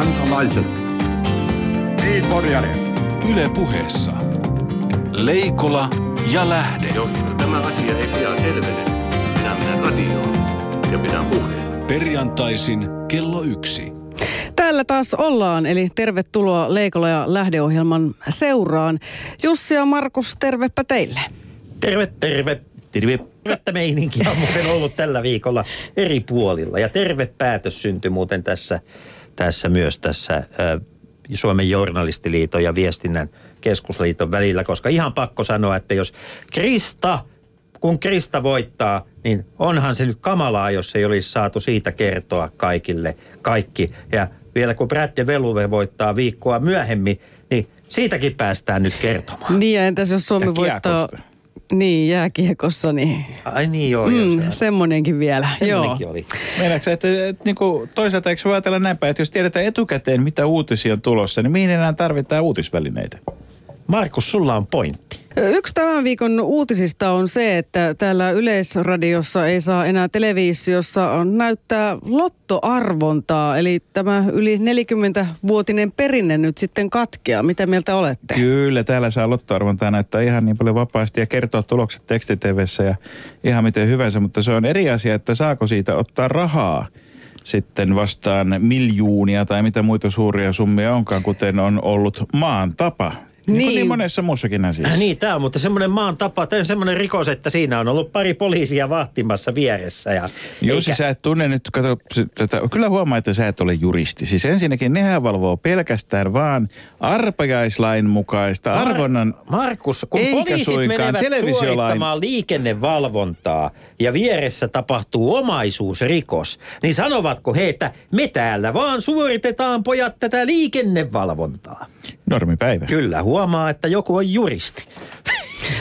kansalaiset. Niin, Yle puheessa. Leikola ja Lähde. Jos tämä asia ei pian selvene, minä menen radioon ja pidän puheen. Perjantaisin kello yksi. Täällä taas ollaan, eli tervetuloa Leikola ja Lähdeohjelman seuraan. Jussi ja Markus, tervepä teille. Terve, terve. Terve. Tervettä meininkiä on muuten ollut tällä viikolla eri puolilla. Ja terve päätös syntyi muuten tässä, tässä myös tässä Suomen journalistiliiton ja viestinnän keskusliiton välillä, koska ihan pakko sanoa, että jos Krista, kun Krista voittaa, niin onhan se nyt kamalaa, jos ei olisi saatu siitä kertoa kaikille kaikki. Ja vielä kun Brad de Veluve voittaa viikkoa myöhemmin, niin siitäkin päästään nyt kertomaan. Niin ja entäs jos Suomi Ja voittaa... Niin, jääkiekossa, niin Ai niin joo, mm, joo. semmonenkin vielä. Joo. Semmonenkin oli. Meinaatko, sä, että, että niin kuin, toisaalta eikö voi ajatella näin päin, että jos tiedetään etukäteen, mitä uutisia on tulossa, niin mihin enää tarvitaan uutisvälineitä? Markus, sulla on pointti. Yksi tämän viikon uutisista on se, että täällä Yleisradiossa ei saa enää televisiossa näyttää lottoarvontaa. Eli tämä yli 40-vuotinen perinne nyt sitten katkeaa. Mitä mieltä olette? Kyllä, täällä saa lottoarvontaa näyttää ihan niin paljon vapaasti ja kertoa tulokset tekstitvssä ja ihan miten hyvänsä, mutta se on eri asia, että saako siitä ottaa rahaa sitten vastaan miljoonia tai mitä muita suuria summia onkaan, kuten on ollut maan tapa. Niin, niin. Niin. monessa muussakin asiassa. Äh, niin, tämä on mutta semmoinen maan tapa, tämä on semmoinen rikos, että siinä on ollut pari poliisia vahtimassa vieressä. Ja Jussi, sä et tunne nyt, kato, tätä, kyllä huomaa, että sä et ole juristi. Siis ensinnäkin nehän valvoo pelkästään vaan arpajaislain mukaista Mar- arvonnan... Markus, kun Eikä poliisit menevät suorittamaan liikennevalvontaa ja vieressä tapahtuu omaisuusrikos, niin sanovatko he, että me täällä vaan suoritetaan pojat tätä liikennevalvontaa? Normipäivä. Kyllä, huomaa, että joku on juristi.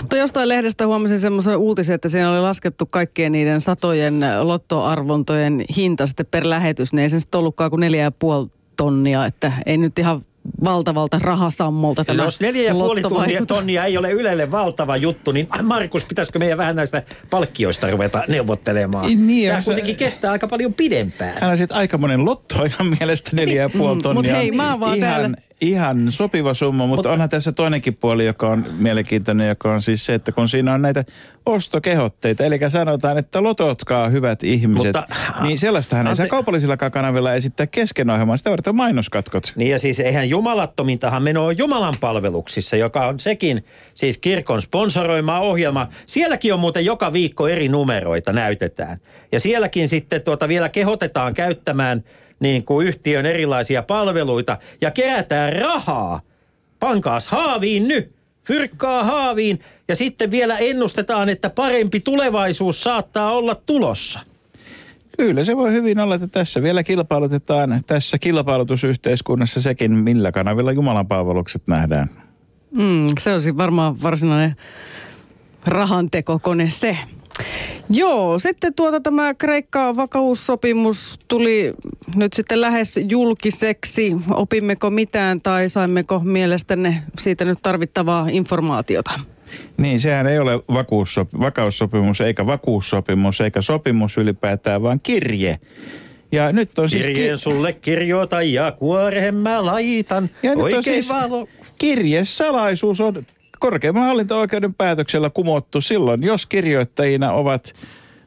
Mutta jostain lehdestä huomasin semmoisen uutisen, että siinä oli laskettu kaikkien niiden satojen lottoarvontojen hinta sitten per lähetys. Niin ei se sitten ollutkaan kuin neljä ja puoli tonnia, että ei nyt ihan valtavalta rahasammolta tämä Jos neljä ja puoli tonnia ei ole Ylelle valtava juttu, niin ai, Markus, pitäisikö meidän vähän näistä palkkioista ruveta neuvottelemaan? Niin, Tämä jos- kuitenkin kestää aika paljon pidempään. Hän on sitten aikamoinen lotto ihan mielestä neljä ja puoli Mm, tonnia. mut hei, mä oon vaan ihan, täällä- ihan sopiva summa, mutta, Mutta- onhan tässä toinenkin puoli, joka on mielenkiintoinen, joka on siis se, että kun siinä on näitä ostokehotteita, eli sanotaan, että lototkaa hyvät ihmiset, Mutta- niin sellaistahan ei saa Ante- kaupallisillakaan kanavilla esittää kesken ohjelmaa, sitä varten mainoskatkot. Niin ja siis eihän jumalattomintahan meno on Jumalan palveluksissa, joka on sekin siis kirkon sponsoroima ohjelma. Sielläkin on muuten joka viikko eri numeroita näytetään. Ja sielläkin sitten tuota vielä kehotetaan käyttämään niin kuin yhtiön erilaisia palveluita ja kerätään rahaa. Pankaas haaviin nyt, fyrkkaa haaviin ja sitten vielä ennustetaan, että parempi tulevaisuus saattaa olla tulossa. Kyllä se voi hyvin olla, että tässä vielä kilpailutetaan, tässä kilpailutusyhteiskunnassa sekin, millä kanavilla Jumalan palvelukset nähdään. Mm, se olisi varmaan varsinainen rahantekokone se. Joo, sitten tuota tämä Kreikka vakaussopimus tuli nyt sitten lähes julkiseksi. Opimmeko mitään tai saimmeko mielestänne siitä nyt tarvittavaa informaatiota? Niin, sehän ei ole vakuussop- vakaussopimus eikä vakuussopimus eikä sopimus ylipäätään, vaan kirje. Ja nyt on siis... Kirjeen sulle kirjoita ja kuoreen mä laitan. ja nyt on Oikein siis valo. kirjesalaisuus on korkeimman hallinto-oikeuden päätöksellä kumottu silloin, jos kirjoittajina ovat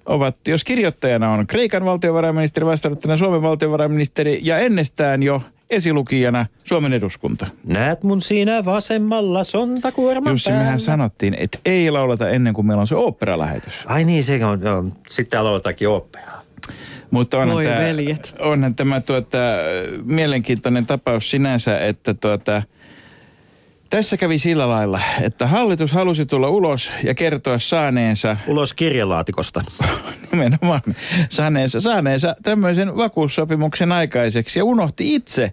ovat, jos kirjoittajana on Kreikan valtiovarainministeri, vastaanottana Suomen valtiovarainministeri ja ennestään jo esilukijana Suomen eduskunta. Näet mun siinä vasemmalla sontakuorman Jussi, päällä. mehän sanottiin, että ei lauleta ennen kuin meillä on se oopperalähetys. Ai niin, se on. Joo. Sitten aloitakin operaa. Mutta onhan Voi tämä, veljet. onhan tämä tuota, mielenkiintoinen tapaus sinänsä, että tuota, tässä kävi sillä lailla, että hallitus halusi tulla ulos ja kertoa saaneensa, Ulos kirjelaatikosta. nimenomaan saaneensa, saaneensa tämmöisen vakuussopimuksen aikaiseksi ja unohti itse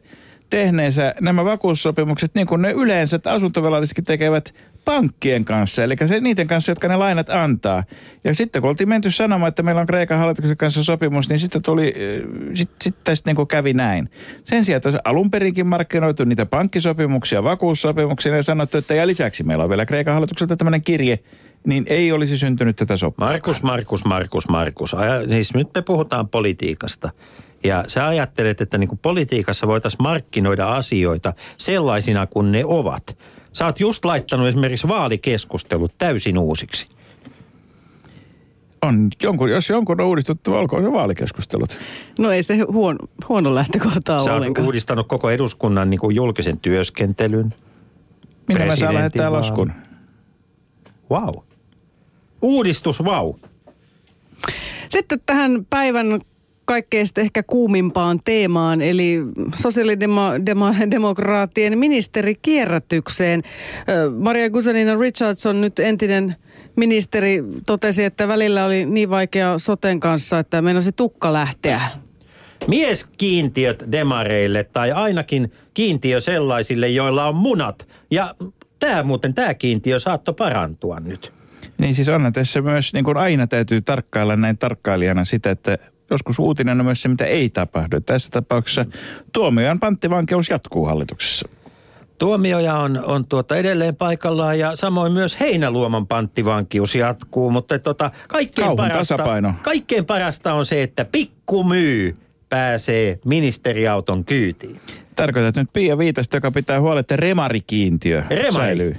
tehneensä nämä vakuussopimukset niin kuin ne yleensä asuntovelallisetkin tekevät pankkien kanssa, eli se, niiden kanssa, jotka ne lainat antaa. Ja sitten kun oltiin menty sanomaan, että meillä on Kreikan hallituksen kanssa sopimus, niin sitten tuli, sitten sit tästä niin kävi näin. Sen sijaan, että alun perinkin markkinoitu niitä pankkisopimuksia, vakuussopimuksia, ja sanottu, että ja lisäksi meillä on vielä Kreikan hallitukselta tämmöinen kirje, niin ei olisi syntynyt tätä sopimusta. Markus, Markus, Markus, Markus. Aja, siis nyt me puhutaan politiikasta. Ja sä ajattelet, että niin politiikassa voitaisiin markkinoida asioita sellaisina kuin ne ovat. Sä oot just laittanut esimerkiksi vaalikeskustelut täysin uusiksi. On jonkun, jos jonkun on uudistuttu, olkoon se vaalikeskustelut. No ei se huono, huono lähtökohta ole Sä oot ollenkaan. uudistanut koko eduskunnan niin kuin julkisen työskentelyn. Minä mä saa lähettää laskun? Wow. Uudistus, wow. Sitten tähän päivän kaikkein sitten ehkä kuumimpaan teemaan, eli sosiaalidemokraattien ministerikierrätykseen. Maria Guzenina Richardson, nyt entinen ministeri, totesi, että välillä oli niin vaikea soten kanssa, että meinasi tukka lähteä. Mieskiintiöt demareille tai ainakin kiintiö sellaisille, joilla on munat. Ja tämä muuten, tämä kiintiö saattoi parantua nyt. Niin siis onhan tässä myös, niin kuin aina täytyy tarkkailla näin tarkkailijana sitä, että joskus uutinen on myös se, mitä ei tapahdu. Tässä tapauksessa tuomiojan panttivankeus jatkuu hallituksessa. Tuomioja on, on tuota edelleen paikallaan ja samoin myös Heinäluoman panttivankius jatkuu, mutta tota, kaikkein, Kauhun parasta, tasapaino. kaikkein parasta on se, että pikkumyy pääsee ministeriauton kyytiin. Tarkoitat nyt Pia Viitasta, joka pitää huolta, että remarikiintiö Remari. säilyy.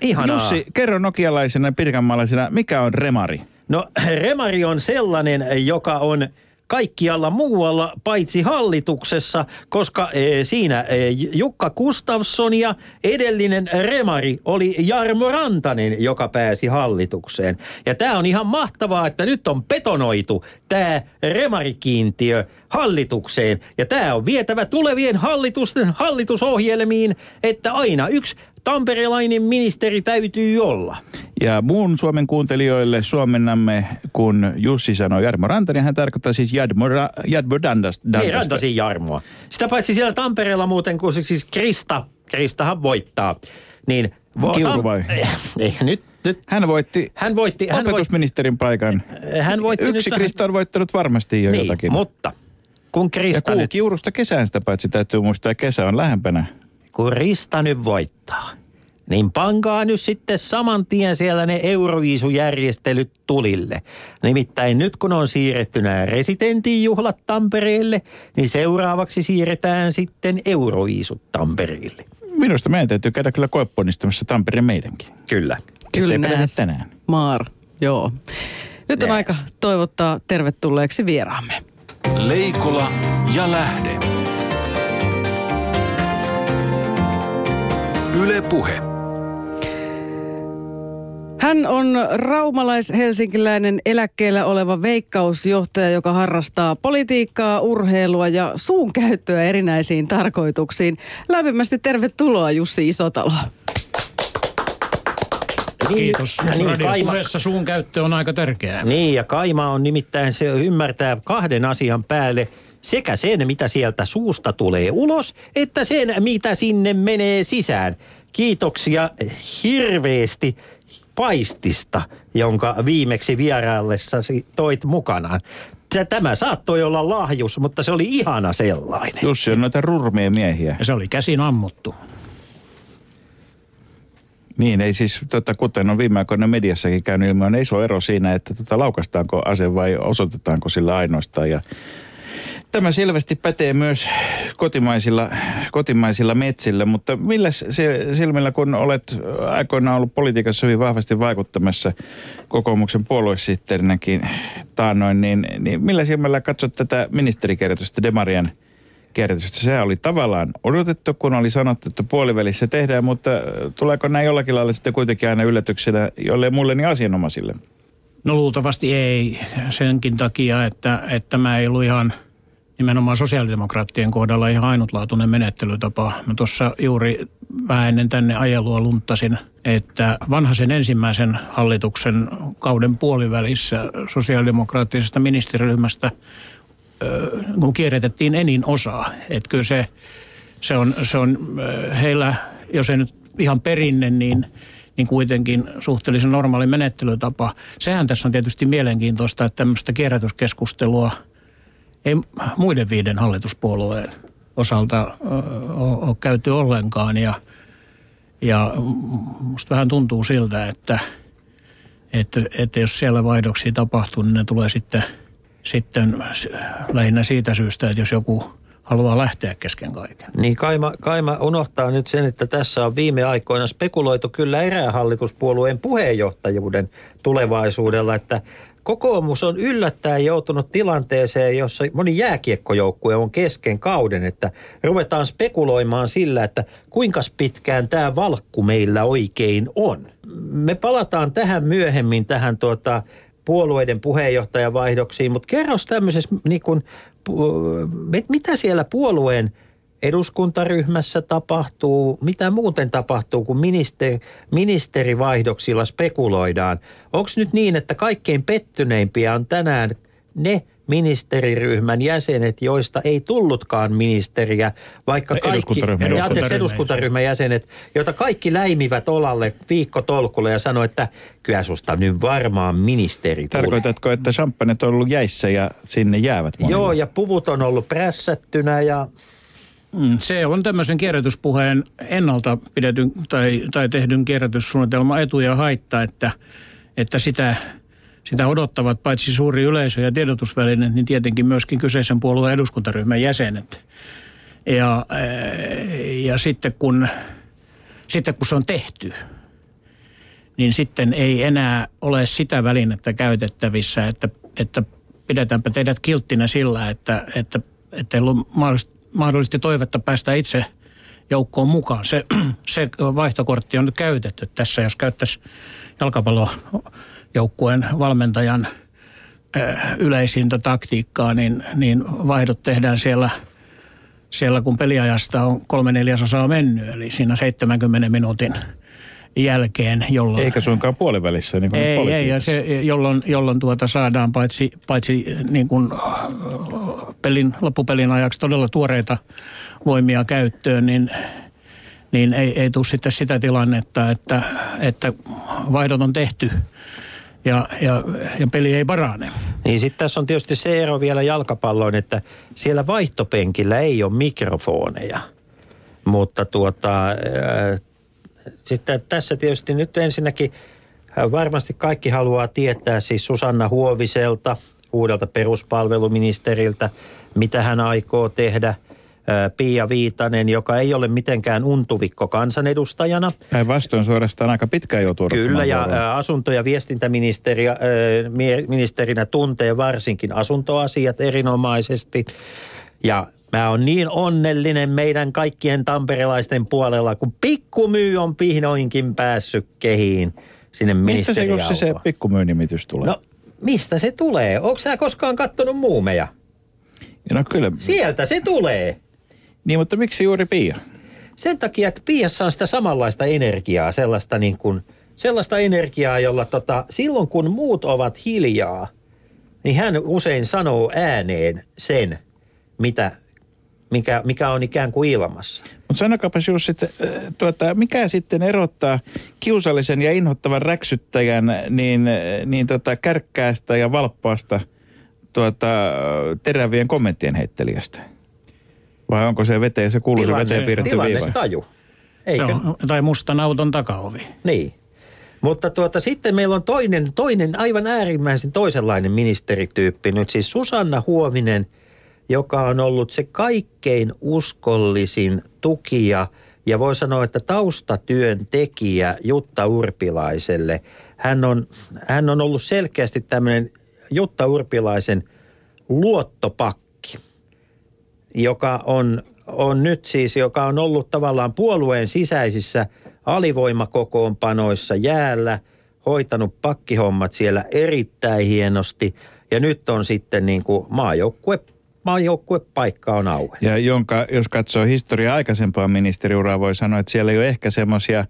Ihanaa. Jussi, kerro nokialaisena ja pirkanmaalaisena, mikä on remari? No remari on sellainen, joka on kaikkialla muualla paitsi hallituksessa, koska e, siinä e, Jukka Gustafsson ja edellinen remari oli Jarmo Rantanen, joka pääsi hallitukseen. Ja tämä on ihan mahtavaa, että nyt on betonoitu tämä remarikiintiö hallitukseen. Ja tämä on vietävä tulevien hallitusten hallitusohjelmiin, että aina yksi tamperelainen ministeri täytyy olla. Ja muun Suomen kuuntelijoille suomennamme, kun Jussi sanoi Jarmo Rantanen, hän tarkoittaa siis Jadmo, Ra- Jadmo Dandasta. Ei Dandasta. Rantasin Jarmoa. Sitä paitsi siellä Tampereella muuten, kun siis Krista, Kristahan voittaa, niin... Kiuru vai? Ei, nyt, nyt. Hän voitti Hän voitti, hän voitti, opetusministerin paikan. hän voitti Yksi nyt Krista on voittanut varmasti jo niin, jotakin. mutta kun ja Krista, kuu nyt, kiurusta kesään sitä paitsi täytyy muistaa, että kesä on lähempänä. kun Krista nyt voittaa, niin pankaa nyt sitten saman tien siellä ne Euroviisujärjestelyt tulille. Nimittäin nyt kun on siirretty nämä residentin juhlat Tampereelle, niin seuraavaksi siirretään sitten Euroviisut Tampereelle. Minusta meidän täytyy käydä kyllä koeponnistamassa Tampereen meidänkin. Kyllä. Kyllä tänään. Maar, joo. Nyt on Nääs. aika toivottaa tervetulleeksi vieraamme. Leikola ja lähde. Yle Puhe. Hän on raumalais-helsinkiläinen eläkkeellä oleva veikkausjohtaja, joka harrastaa politiikkaa, urheilua ja suun käyttöä erinäisiin tarkoituksiin. Lämpimästi tervetuloa Jussi Isotalo. Kiitos. Niin, Niin, Kaima, Radiopuheessa suun käyttö on aika tärkeää. niin, ja Kaima on nimittäin, se ymmärtää kahden asian päälle sekä sen, mitä sieltä suusta tulee ulos, että sen, mitä sinne menee sisään. Kiitoksia hirveästi paistista, jonka viimeksi vieraillessasi toit mukanaan. Tä- Tämä saattoi olla lahjus, mutta se oli ihana sellainen. Jussi on noita rurmia miehiä. Ja se oli käsin ammuttu. Niin, ei siis, tota, kuten on viime aikoina mediassakin käynyt ilmi, on iso ero siinä, että tota, laukastaanko ase vai osoitetaanko sillä ainoastaan. Ja tämä selvästi pätee myös kotimaisilla, kotimaisilla metsillä, mutta millä silmillä, kun olet aikoinaan ollut politiikassa hyvin vahvasti vaikuttamassa kokoomuksen puoluesihteerinäkin taannoin, niin, niin millä silmällä katsot tätä ministerikierrätystä Demarien kierrätystä. Se oli tavallaan odotettu, kun oli sanottu, että puolivälissä tehdään, mutta äh, tuleeko näin jollakin lailla sitten kuitenkin aina yllätyksenä, jolle mulle niin asianomaisille? No luultavasti ei senkin takia, että, että tämä ei ollut ihan nimenomaan sosiaalidemokraattien kohdalla ihan ainutlaatuinen menettelytapa. Mä tuossa juuri vähän ennen tänne ajelua lunttasin, että vanhaisen ensimmäisen hallituksen kauden puolivälissä sosiaalidemokraattisesta ministeriryhmästä kun kierrätettiin enin osaa. Että kyllä se, se on, se on heillä, jos ei nyt ihan perinne, niin, niin kuitenkin suhteellisen normaali menettelytapa. Sehän tässä on tietysti mielenkiintoista, että tämmöistä kierrätyskeskustelua ei muiden viiden hallituspuolueen osalta ole käyty ollenkaan. Ja, ja musta vähän tuntuu siltä, että, että, että jos siellä vaihdoksia tapahtuu, niin ne tulee sitten sitten s- lähinnä siitä syystä, että jos joku haluaa lähteä kesken kaiken. Niin Kaima, Kaima unohtaa nyt sen, että tässä on viime aikoina spekuloitu kyllä erään hallituspuolueen puheenjohtajuuden tulevaisuudella, että kokoomus on yllättäen joutunut tilanteeseen, jossa moni jääkiekkojoukkue on kesken kauden, että ruvetaan spekuloimaan sillä, että kuinka pitkään tämä valkku meillä oikein on. Me palataan tähän myöhemmin, tähän tuota, puolueiden puheenjohtajavaihdoksiin, mutta kerros tämmöisessä, niin kun, mitä siellä puolueen eduskuntaryhmässä tapahtuu, mitä muuten tapahtuu, kun ministeri, ministerivaihdoksilla spekuloidaan. Onko nyt niin, että kaikkein pettyneimpiä on tänään ne ministeriryhmän jäsenet, joista ei tullutkaan ministeriä, vaikka kaikki eduskuntaryhmän anteeksi, eduskuntaryhmän jäsenet, joita kaikki läimivät olalle viikkotolkulle ja sanoi, että kyllä susta nyt varmaan ministeri tulee. Tarkoitatko, että champagnet on ollut jäissä ja sinne jäävät monille? Joo, ja puvut on ollut prässättynä ja Mm, Se on tämmöisen kierrätyspuheen ennalta pidetyn tai, tai tehdyn kierrätyssuunnitelman etu ja haitta, että, että sitä, sitä odottavat paitsi suuri yleisö ja tiedotusvälineet, niin tietenkin myöskin kyseisen puolueen eduskuntaryhmän jäsenet. Ja, eh, ja sitten, kun, sitten kun se on tehty, niin sitten ei enää ole sitä välinettä käytettävissä, että, että pidetäänpä teidät kilttinä sillä, että, että, että ei ollut mahdollisesti, toivetta päästä itse joukkoon mukaan. Se, se vaihtokortti on nyt käytetty tässä, jos käyttäisi jalkapallojoukkueen valmentajan yleisintä taktiikkaa, niin, niin vaihdot tehdään siellä, siellä, kun peliajasta on kolme neljäsosaa mennyt, eli siinä 70 minuutin jälkeen, jolloin... Eikä suinkaan puolivälissä, niin kuin Ei, ei, ja se, jolloin, jolloin tuota saadaan paitsi, paitsi niin kuin pelin, loppupelin ajaksi todella tuoreita voimia käyttöön, niin, niin ei, ei tule sitten sitä tilannetta, että, että vaihdot on tehty ja, ja, ja peli ei parane. Niin sitten tässä on tietysti se ero vielä jalkapalloon, että siellä vaihtopenkillä ei ole mikrofoneja. Mutta tuota, äh, sitten tässä tietysti nyt ensinnäkin äh, varmasti kaikki haluaa tietää siis Susanna Huoviselta, uudelta peruspalveluministeriltä, mitä hän aikoo tehdä. Pia Viitanen, joka ei ole mitenkään untuvikko kansanedustajana, Päinvastoin suorastaan aika pitkään joutuu Kyllä, ja asunto- ja viestintäministerinä tuntee varsinkin asuntoasiat erinomaisesti. Ja mä oon niin onnellinen meidän kaikkien tamperelaisten puolella, kun pikkumyy on vihdoinkin päässyt kehiin sinne Mistä se se ministeriautoon. pikkumyynimitys tulee? No, mistä se tulee? Onko sä koskaan kattonut muumeja? no kyllä. Sieltä se tulee. Niin, mutta miksi juuri Pia? Sen takia, että Piassa on sitä samanlaista energiaa, sellaista, niin kuin, sellaista energiaa, jolla tota, silloin kun muut ovat hiljaa, niin hän usein sanoo ääneen sen, mitä, mikä, mikä on ikään kuin ilmassa. Mutta sanokaapas Jussi, tuota, mikä sitten erottaa kiusallisen ja inhottavan räksyttäjän niin, niin tota, kärkkäästä ja valppaasta tuota, terävien kommenttien heittelijästä? Vai onko se veteen, se kuuluisa veteen piirretty tilanne viiva? taju. Se Eikö? on, tai mustan auton takaovi. Niin. Mutta tuota, sitten meillä on toinen, toinen aivan äärimmäisen toisenlainen ministerityyppi nyt, siis Susanna Huominen, joka on ollut se kaikkein uskollisin tukija ja voi sanoa, että taustatyön tekijä Jutta Urpilaiselle. Hän on, hän on ollut selkeästi tämmöinen Jutta Urpilaisen luottopakki joka on, on nyt siis, joka on ollut tavallaan puolueen sisäisissä alivoimakokoonpanoissa jäällä, hoitanut pakkihommat siellä erittäin hienosti ja nyt on sitten niin kuin maajoukkue, maajoukkuepaikka on auki. Ja jonka, jos katsoo historiaa aikaisempaa ministeriuraa, voi sanoa, että siellä ei ole ehkä semmoisia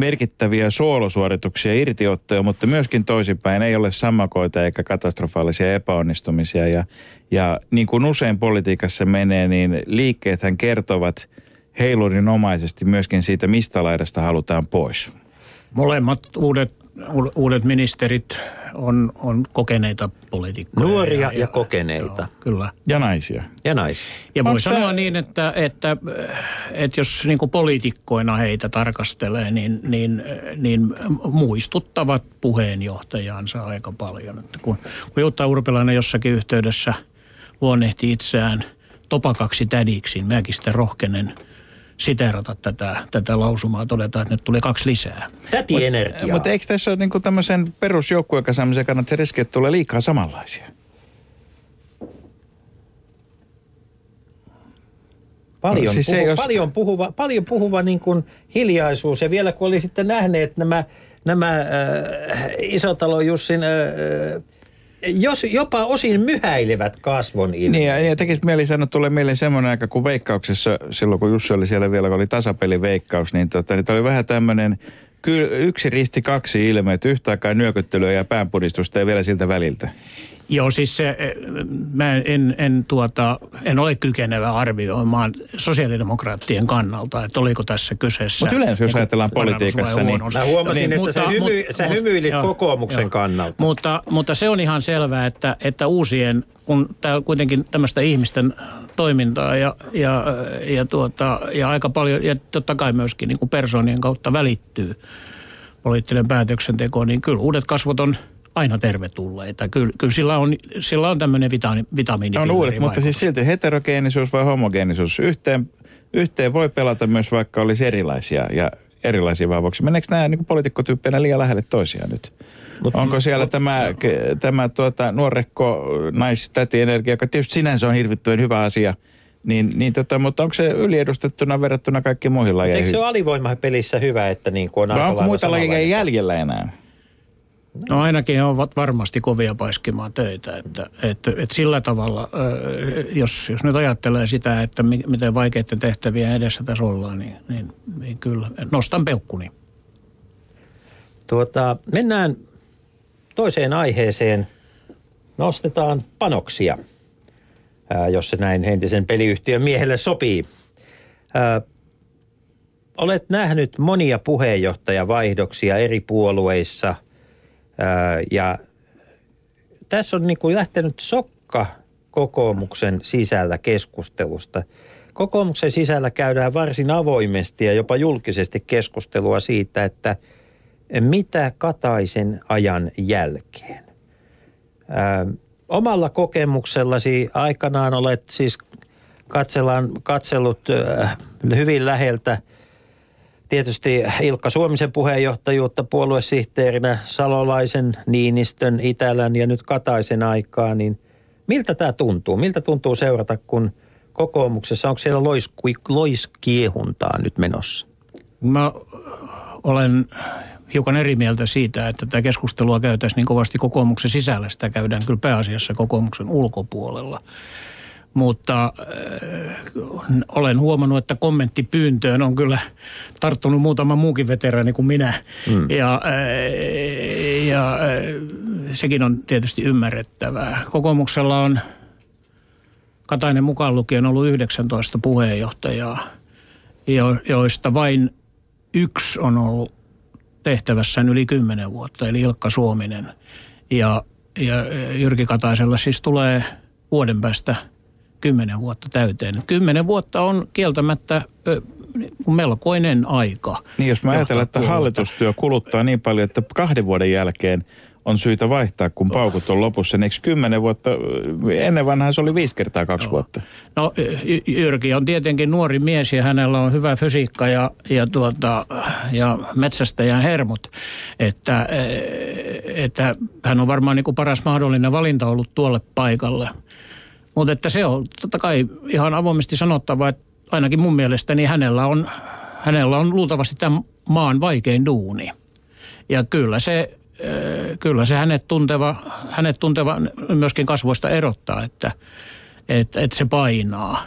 merkittäviä soolosuorituksia, irtiottoja, mutta myöskin toisinpäin ei ole sammakoita eikä katastrofaalisia epäonnistumisia. Ja, ja niin kuin usein politiikassa menee, niin liikkeethän kertovat heilurinomaisesti myöskin siitä, mistä laidasta halutaan pois. Molemmat uudet uudet ministerit on, on kokeneita poliitikkoja. Nuoria ja kokeneita. Joo, kyllä. Ja naisia. Ja naisia. Ja voi sanoa tää- niin, että, että, että jos niin poliitikkoina heitä tarkastelee, niin, niin, niin muistuttavat puheenjohtajansa aika paljon. Että kun, kun Jutta Urpilainen jossakin yhteydessä luonnehti itseään topakaksi tädiksi, niin mäkin sitten rohkenen siteerata tätä, tätä lausumaa, todeta, että nyt tuli kaksi lisää. Tätienergiaa. Mutta eikö tässä ole niinku tämmöisen perusjoukkueen kasaamisen kannalta se riski, että tulee liikaa samanlaisia? Paljon, Siis siis se, puhu, jos- paljon puhuva, paljon puhuva niin kuin hiljaisuus. Ja vielä kun oli sitten nähneet nämä, nämä äh, Isotalon Jussin äh, äh, jos jopa osin myhäilevät kasvon ilmeet. Niin, ja, ja tekisi mieli sanoa, tulee mieleen semmoinen aika, kun veikkauksessa, silloin kun Jussi oli siellä vielä, kun oli tasapeliveikkaus, niin, tota, niin oli vähän tämmöinen yksi risti kaksi ilmeet, yhtä aikaa nyökyttelyä ja päänpudistusta ja vielä siltä väliltä. Joo, siis se, eh, mä en, en, tuota, en ole kykenevä arvioimaan sosiaalidemokraattien kannalta, että oliko tässä kyseessä... Mut yleensä, jos niinku ajatellaan politiikassa, niin-. Mä huomasin, että sä hymy- sä hymyilit joo, kokoomuksen joo. kannalta. Mutta, mutta se on ihan selvää, että, että uusien, kun tämä kuitenkin tämmöistä ihmisten toimintaa ja, ja, ja, tuota, ja aika paljon, ja totta kai myöskin niin kuin persoonien kautta välittyy poliittinen päätöksenteko, niin kyllä uudet kasvot on aina tervetulleita. Kyllä, kyllä sillä on, sillä on tämmöinen vitaani, Ne vitamiini. on uudet, mutta siis silti heterogeenisuus vai homogeenisuus. Yhteen, yhteen voi pelata myös vaikka olisi erilaisia ja erilaisia vahvuuksia. Meneekö nämä niin poliitikkotyyppeinä liian lähelle toisiaan nyt? Mut, Onko siellä mut, tämä, ke, tämä tuota, nuorekko naistäti energia, joka tietysti sinänsä on hirvittävän hyvä asia, niin, niin tota, mutta onko se yliedustettuna verrattuna kaikkiin muihin lajeihin? eikö se ole alivoimapelissä hyvä, että niin kuin on aika onko muita lajeja jäljellä enää? No ainakin he ovat varmasti kovia paiskimaan töitä, että, että, että sillä tavalla, jos, jos nyt ajattelee sitä, että mi- miten vaikeiden tehtävien edessä tässä ollaan, niin, niin, niin kyllä nostan peukkuni. Tuota, mennään toiseen aiheeseen. Nostetaan panoksia, jos se näin entisen peliyhtiön miehelle sopii. Olet nähnyt monia puheenjohtajavaihdoksia eri puolueissa ja tässä on niin kuin lähtenyt sokka kokoomuksen sisällä keskustelusta. Kokoomuksen sisällä käydään varsin avoimesti ja jopa julkisesti keskustelua siitä, että mitä Kataisen ajan jälkeen. Ää, omalla kokemuksellasi aikanaan olet siis katsellaan, katsellut äh, hyvin läheltä tietysti Ilkka Suomisen puheenjohtajuutta puoluesihteerinä Salolaisen, Niinistön, Itälän ja nyt Kataisen aikaa, niin miltä tämä tuntuu? Miltä tuntuu seurata, kun kokoomuksessa, onko siellä loisku, loiskiehuntaa nyt menossa? Mä olen hiukan eri mieltä siitä, että tätä keskustelua käytäisiin niin kovasti kokoomuksen sisällä. Sitä käydään kyllä pääasiassa kokoomuksen ulkopuolella. Mutta äh, olen huomannut, että kommenttipyyntöön on kyllä tarttunut muutama muukin veteraani kuin minä. Mm. Ja, äh, ja äh, sekin on tietysti ymmärrettävää. Kokoomuksella on Katainen mukaan lukien ollut 19 puheenjohtajaa, jo, joista vain yksi on ollut tehtävässään yli 10 vuotta, eli Ilkka Suominen. Ja, ja Jyrki Kataisella siis tulee vuoden päästä kymmenen vuotta täyteen. Kymmenen vuotta on kieltämättä melkoinen aika. Niin, jos mä ajatellaan, että hallitustyö kuluttaa niin paljon, että kahden vuoden jälkeen on syytä vaihtaa, kun paukut on lopussa. Niin eikö kymmenen vuotta, ennen vanhaa se oli viisi kertaa kaksi vuotta. No Jyrki on tietenkin nuori mies ja hänellä on hyvä fysiikka ja, ja, tuota, ja metsästäjän hermot. Että, että hän on varmaan niin kuin paras mahdollinen valinta ollut tuolle paikalle. Mutta että se on totta kai ihan avoimesti sanottava, että ainakin mun mielestä niin hänellä on, hänellä on luultavasti tämän maan vaikein duuni. Ja kyllä se, eh, kyllä se hänet tunteva, hänet tunteva myöskin kasvoista erottaa, että, että, että se painaa.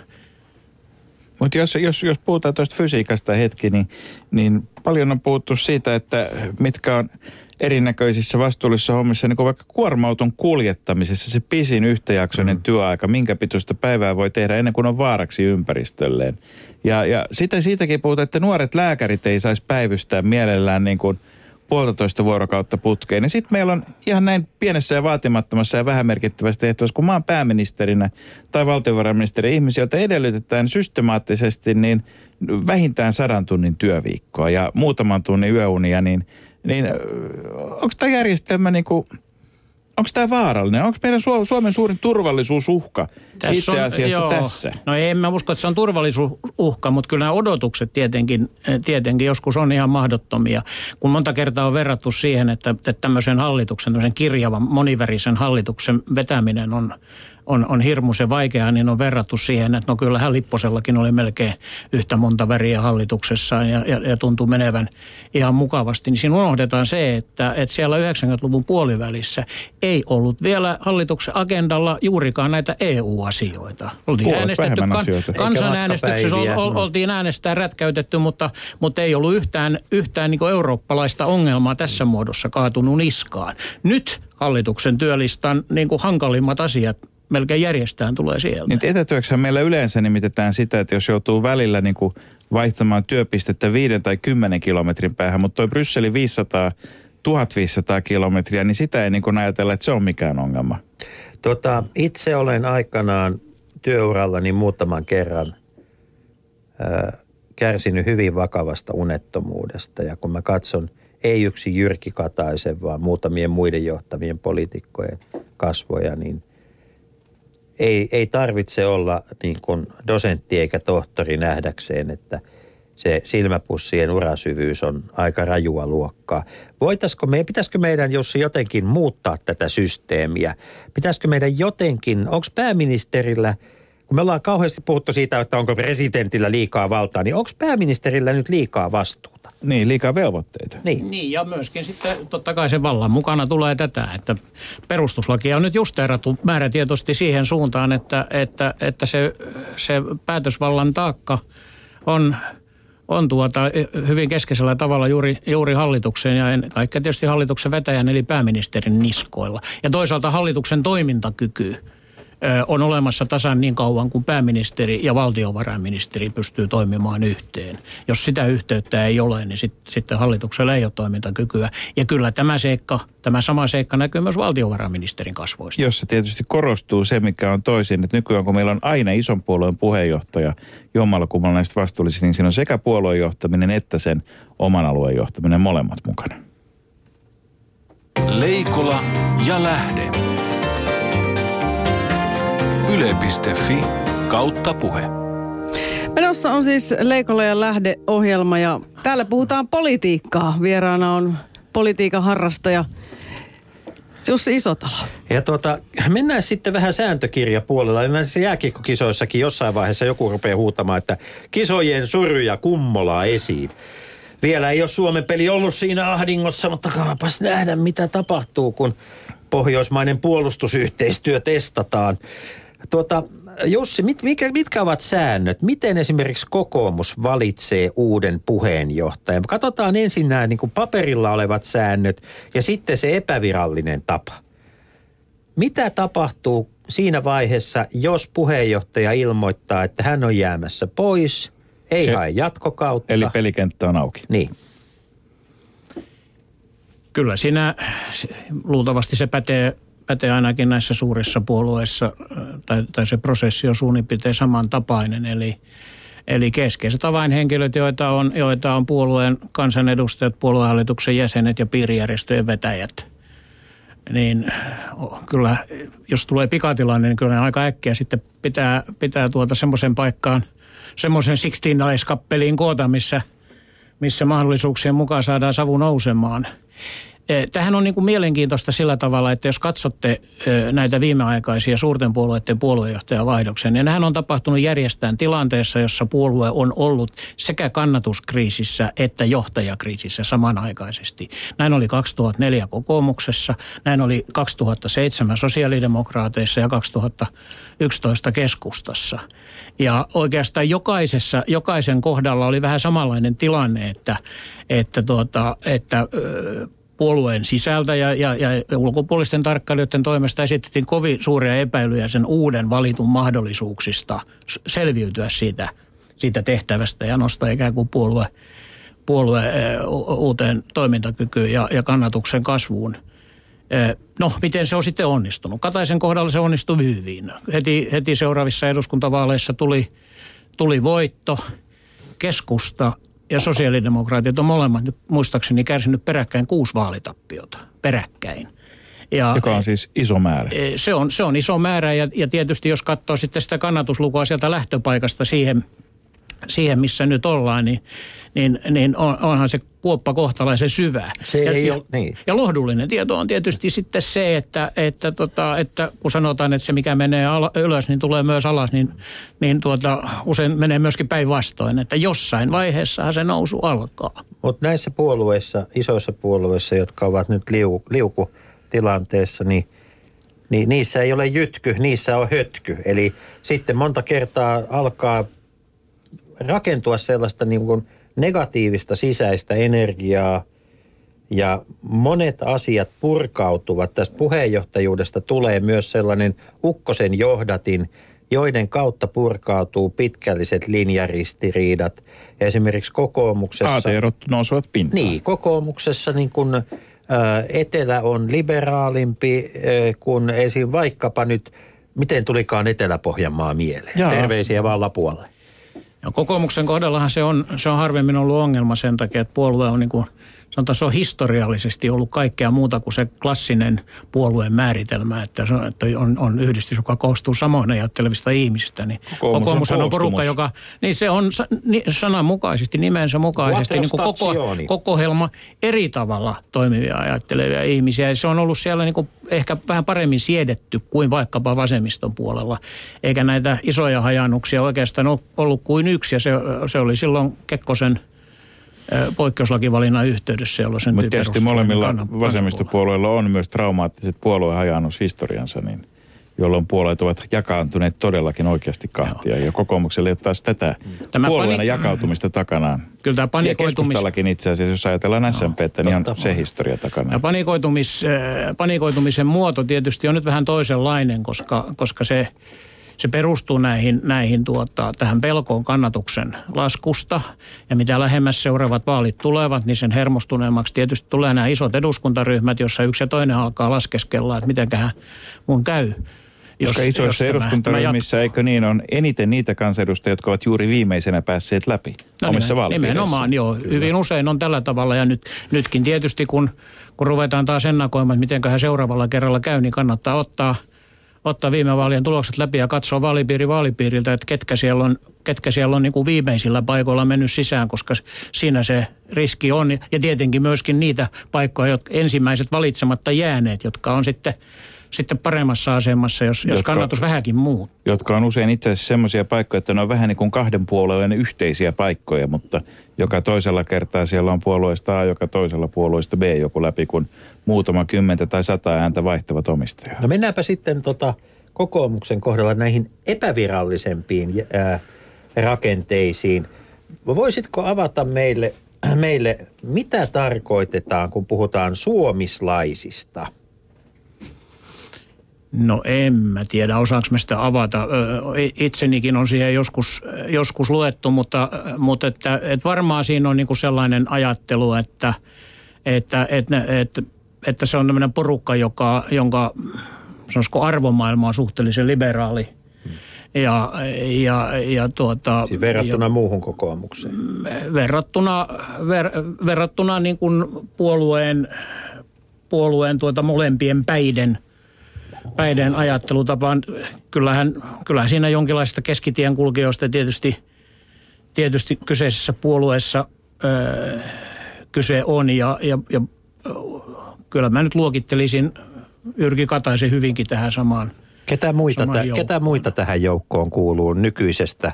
Mutta jos, jos, jos puhutaan tuosta fysiikasta hetki, niin, niin paljon on puhuttu siitä, että mitkä on erinäköisissä vastuullisissa hommissa, niin kuin vaikka kuorma-auton kuljettamisessa se pisin yhtäjaksoinen mm. työaika, minkä pituista päivää voi tehdä ennen kuin on vaaraksi ympäristölleen. Ja, ja sitä, siitäkin puhutaan, että nuoret lääkärit ei saisi päivystää mielellään niin kuin puolitoista vuorokautta putkeen. Ja sitten meillä on ihan näin pienessä ja vaatimattomassa ja vähän merkittävässä tehtävässä, kun maan pääministerinä tai valtiovarainministeri ihmisiltä edellytetään systemaattisesti niin vähintään sadan tunnin työviikkoa ja muutaman tunnin yöunia, niin, niin onko tämä järjestelmä niin kuin, onko tämä vaarallinen? Onko meidän Suomen suurin turvallisuusuhka tässä itse asiassa on, joo, tässä? No en mä usko, että se on turvallisuusuhka, mutta kyllä nämä odotukset tietenkin, tietenkin joskus on ihan mahdottomia. Kun monta kertaa on verrattu siihen, että, että tämmöisen hallituksen, tämmöisen kirjavan monivärisen hallituksen vetäminen on on, on hirmuisen vaikeaa, niin on verrattu siihen, että no kyllähän Lipposellakin oli melkein yhtä monta väriä hallituksessaan ja, ja, ja tuntuu menevän ihan mukavasti. Niin siinä unohdetaan se, että, että siellä 90-luvun puolivälissä ei ollut vielä hallituksen agendalla juurikaan näitä EU-asioita. Oltiin äänestetty, kan, kansanäänestyksessä ol, ol, oltiin äänestää rätkäytetty, mutta, mutta ei ollut yhtään, yhtään niin eurooppalaista ongelmaa tässä muodossa kaatunut niskaan. Nyt hallituksen työlistan niin kuin hankalimmat asiat melkein järjestään tulee sieltä. Niin etätyöksi meillä yleensä nimitetään sitä, että jos joutuu välillä niin kuin vaihtamaan työpistettä viiden tai kymmenen kilometrin päähän, mutta toi Brysselin 500, 1500 kilometriä, niin sitä ei niin kuin ajatella, että se on mikään ongelma. Tota, itse olen aikanaan työurallani muutaman kerran ää, kärsinyt hyvin vakavasta unettomuudesta. Ja kun mä katson ei yksi Jyrki Kataisen, vaan muutamien muiden johtavien poliitikkojen kasvoja, niin ei, ei tarvitse olla niin kuin dosentti eikä tohtori nähdäkseen, että se silmäpussien urasyvyys on aika rajua luokkaa. Voitaisko me, pitäisikö meidän Jussi jotenkin muuttaa tätä systeemiä? Pitäisikö meidän jotenkin, onko pääministerillä, kun me ollaan kauheasti puhuttu siitä, että onko presidentillä liikaa valtaa, niin onko pääministerillä nyt liikaa vastuuta? Niin, liikaa velvoitteita. Niin. niin, ja myöskin sitten totta kai sen vallan mukana tulee tätä, että perustuslaki on nyt justeerattu määrätietoisesti siihen suuntaan, että, että, että se, se päätösvallan taakka on on tuota hyvin keskeisellä tavalla juuri, juuri hallituksen ja ennen kaikkea tietysti hallituksen vetäjän eli pääministerin niskoilla. Ja toisaalta hallituksen toimintakyky on olemassa tasan niin kauan kuin pääministeri ja valtiovarainministeri pystyy toimimaan yhteen. Jos sitä yhteyttä ei ole, niin sit, sitten hallituksella ei ole toimintakykyä. Ja kyllä tämä seikka, tämä sama seikka näkyy myös valtiovarainministerin kasvoista. Jossa tietysti korostuu se, mikä on toisin, että nykyään kun meillä on aina ison puolueen puheenjohtaja jommalla kummalla näistä vastuullisista, niin siinä on sekä puolueen johtaminen että sen oman alueen johtaminen molemmat mukana. Leikola ja Lähde. Yle.fi kautta puhe. Menossa on siis Leikola ja Lähde-ohjelma ja täällä puhutaan politiikkaa. Vieraana on politiikan harrastaja Jussi Isotalo. Ja tuota, mennään sitten vähän sääntökirjapuolella. Näissä jääkiekkokisoissakin jossain vaiheessa joku rupeaa huutamaan, että kisojen suruja kummolaa esiin. Vielä ei ole Suomen peli ollut siinä ahdingossa, mutta kaapas nähdä mitä tapahtuu, kun pohjoismainen puolustusyhteistyö testataan. Tuota, Jussi, mit, mikä, mitkä ovat säännöt? Miten esimerkiksi kokoomus valitsee uuden puheenjohtajan? Katsotaan ensin nämä niin kuin paperilla olevat säännöt ja sitten se epävirallinen tapa. Mitä tapahtuu siinä vaiheessa, jos puheenjohtaja ilmoittaa, että hän on jäämässä pois, ei He, hae jatkokautta? Eli pelikenttä on auki. Niin. Kyllä siinä luultavasti se pätee pätee ainakin näissä suurissa puolueissa, tai, tai se prosessi on piirtein samantapainen. Eli, eli keskeiset avainhenkilöt, joita on, joita on puolueen kansanedustajat, puoluehallituksen jäsenet ja piirijärjestöjen vetäjät. Niin kyllä, jos tulee pikatilanne, niin kyllä aika äkkiä sitten pitää, pitää tuota semmoisen paikkaan, semmoisen Sixteen-naiskappeliin koota, missä, missä mahdollisuuksien mukaan saadaan savu nousemaan – Tähän on niin kuin mielenkiintoista sillä tavalla, että jos katsotte näitä viimeaikaisia suurten puolueiden puoluejohtajavaihdoksen, niin nämähän on tapahtunut järjestään tilanteessa, jossa puolue on ollut sekä kannatuskriisissä että johtajakriisissä samanaikaisesti. Näin oli 2004 kokoomuksessa, näin oli 2007 sosiaalidemokraateissa ja 2011 keskustassa. Ja oikeastaan jokaisessa, jokaisen kohdalla oli vähän samanlainen tilanne, että, että, tuota, että puolueen sisältä ja, ja, ja ulkopuolisten tarkkailijoiden toimesta esitettiin kovin suuria epäilyjä sen uuden valitun mahdollisuuksista selviytyä siitä, siitä tehtävästä ja nostaa ikään kuin puolue, puolueen u- uuteen toimintakykyyn ja, ja kannatuksen kasvuun. No, miten se on sitten onnistunut? Kataisen kohdalla se onnistui hyvin. Heti, heti seuraavissa eduskuntavaaleissa tuli, tuli voitto. Keskusta ja sosiaalidemokraatit on molemmat nyt muistaakseni kärsinyt peräkkäin kuusi vaalitappiota. Peräkkäin. Ja, Joka on siis iso määrä. Eh, Se on, se on iso määrä ja, ja tietysti jos katsoo sitten sitä kannatuslukua sieltä lähtöpaikasta siihen, siihen missä nyt ollaan, niin, niin, niin on, onhan se kuoppa kohtalaisen syvä. Se ja, ei ja, ole- niin. ja lohdullinen tieto on tietysti sitten se, että, että, tota, että kun sanotaan, että se mikä menee ala, ylös, niin tulee myös alas, niin, niin tuota, usein menee myöskin päinvastoin, että jossain vaiheessa se nousu alkaa. Mutta näissä puolueissa, isoissa puolueissa, jotka ovat nyt liu, liukutilanteessa, niin, niin niissä ei ole jytky, niissä on hötky. Eli sitten monta kertaa alkaa rakentua sellaista niin kuin negatiivista sisäistä energiaa ja monet asiat purkautuvat. Tästä puheenjohtajuudesta tulee myös sellainen ukkosen johdatin, joiden kautta purkautuu pitkälliset linjaristiriidat. Ja esimerkiksi kokoomuksessa... Aateerot nousevat pintaan. Niin, kokoomuksessa niin kun, ä, etelä on liberaalimpi kuin esim. vaikkapa nyt, miten tulikaan Etelä-Pohjanmaa mieleen? Jaa. Terveisiä vaan Lapualle. Ja kokoomuksen kohdallahan se on, se on harvemmin ollut ongelma sen takia, että puolue on niin kuin, sanotaan, se on historiallisesti ollut kaikkea muuta kuin se klassinen puolueen määritelmä, että, se on, että on, on yhdistys, joka koostuu samoin ajattelevista ihmisistä. Niin Kokoomus on kokoomushan on porukka, joka, niin se on sananmukaisesti, nimensä mukaisesti, niin kuin koko, koko helma eri tavalla toimivia ajattelevia ihmisiä. Ja se on ollut siellä niin kuin ehkä vähän paremmin siedetty kuin vaikkapa vasemmiston puolella. Eikä näitä isoja hajannuksia oikeastaan ollut kuin yksi. Ja se, se oli silloin Kekkosen poikkeuslakivalinnan yhteydessä, jolloin sen Mutta tietysti molemmilla vasemmistopuolueilla on myös traumaattiset puoluehajannushistoriansa, niin jolloin puolueet ovat jakaantuneet todellakin oikeasti kahtia. Ja kokoomukselle ei ole taas tätä Tämä puolueena pani- jakautumista takanaan. Kyllä tämä Ja panikoitumis... keskustallakin itse asiassa, jos ajatellaan SMPtä, niin on totta. se historia takana. Ja panikoitumis, panikoitumisen muoto tietysti on nyt vähän toisenlainen, koska, koska se, se perustuu näihin, näihin tuota, tähän pelkoon kannatuksen laskusta. Ja mitä lähemmäs seuraavat vaalit tulevat, niin sen hermostuneemmaksi tietysti tulee nämä isot eduskuntaryhmät, jossa yksi ja toinen alkaa laskeskella, että mitenköhän mun käy. Koska isoissa tämä eduskuntaryhmissä, eikö niin, on eniten niitä kansanedustajia, jotka ovat juuri viimeisenä päässeet läpi No omissa nimen- vaalipiireissä. Nimenomaan, joo. Hyvin usein on tällä tavalla ja nyt, nytkin tietysti kun, kun ruvetaan taas ennakoimaan, että mitenköhän seuraavalla kerralla käy, niin kannattaa ottaa, ottaa viime vaalien tulokset läpi ja katsoa vaalipiiri vaalipiiriltä, että ketkä siellä on, ketkä siellä on niin kuin viimeisillä paikoilla mennyt sisään, koska siinä se riski on. Ja tietenkin myöskin niitä paikkoja, jotka ensimmäiset valitsematta jääneet, jotka on sitten, sitten paremmassa asemassa, jos, jos Jotka- kannatus vähänkin muut. jotka on usein itse asiassa semmoisia paikkoja, että ne on vähän niin kuin kahden puolueen yhteisiä paikkoja, mutta joka toisella kertaa siellä on puolueesta A, joka toisella puolueesta B joku läpi, kun muutama kymmentä tai sata ääntä vaihtavat omistajaa. No mennäänpä sitten tota kokoomuksen kohdalla näihin epävirallisempiin ää, rakenteisiin. Voisitko avata meille, meille, mitä tarkoitetaan, kun puhutaan suomislaisista? No en mä tiedä, osaanko mä sitä avata. Itsenikin on siihen joskus, joskus luettu, mutta, mutta että, että varmaan siinä on niinku sellainen ajattelu, että, että, että, että, että se on tämmöinen porukka, joka, jonka sanoisiko arvomaailma on suhteellisen liberaali. Ja, ja, ja tuota, Siis verrattuna muuhun kokoomukseen. verrattuna, ver, verrattuna niin kuin puolueen, puolueen tuota molempien päiden, päiden ajattelutapaan. Kyllähän, kyllähän siinä jonkinlaista keskitien kulkijoista tietysti, tietysti kyseisessä puolueessa öö, kyse on. Ja, ja, ja kyllä mä nyt luokittelisin Yrki Kataisen hyvinkin tähän samaan. Ketä muita, Samaan tä, joukkoon. ketä muita tähän joukkoon kuuluu nykyisestä?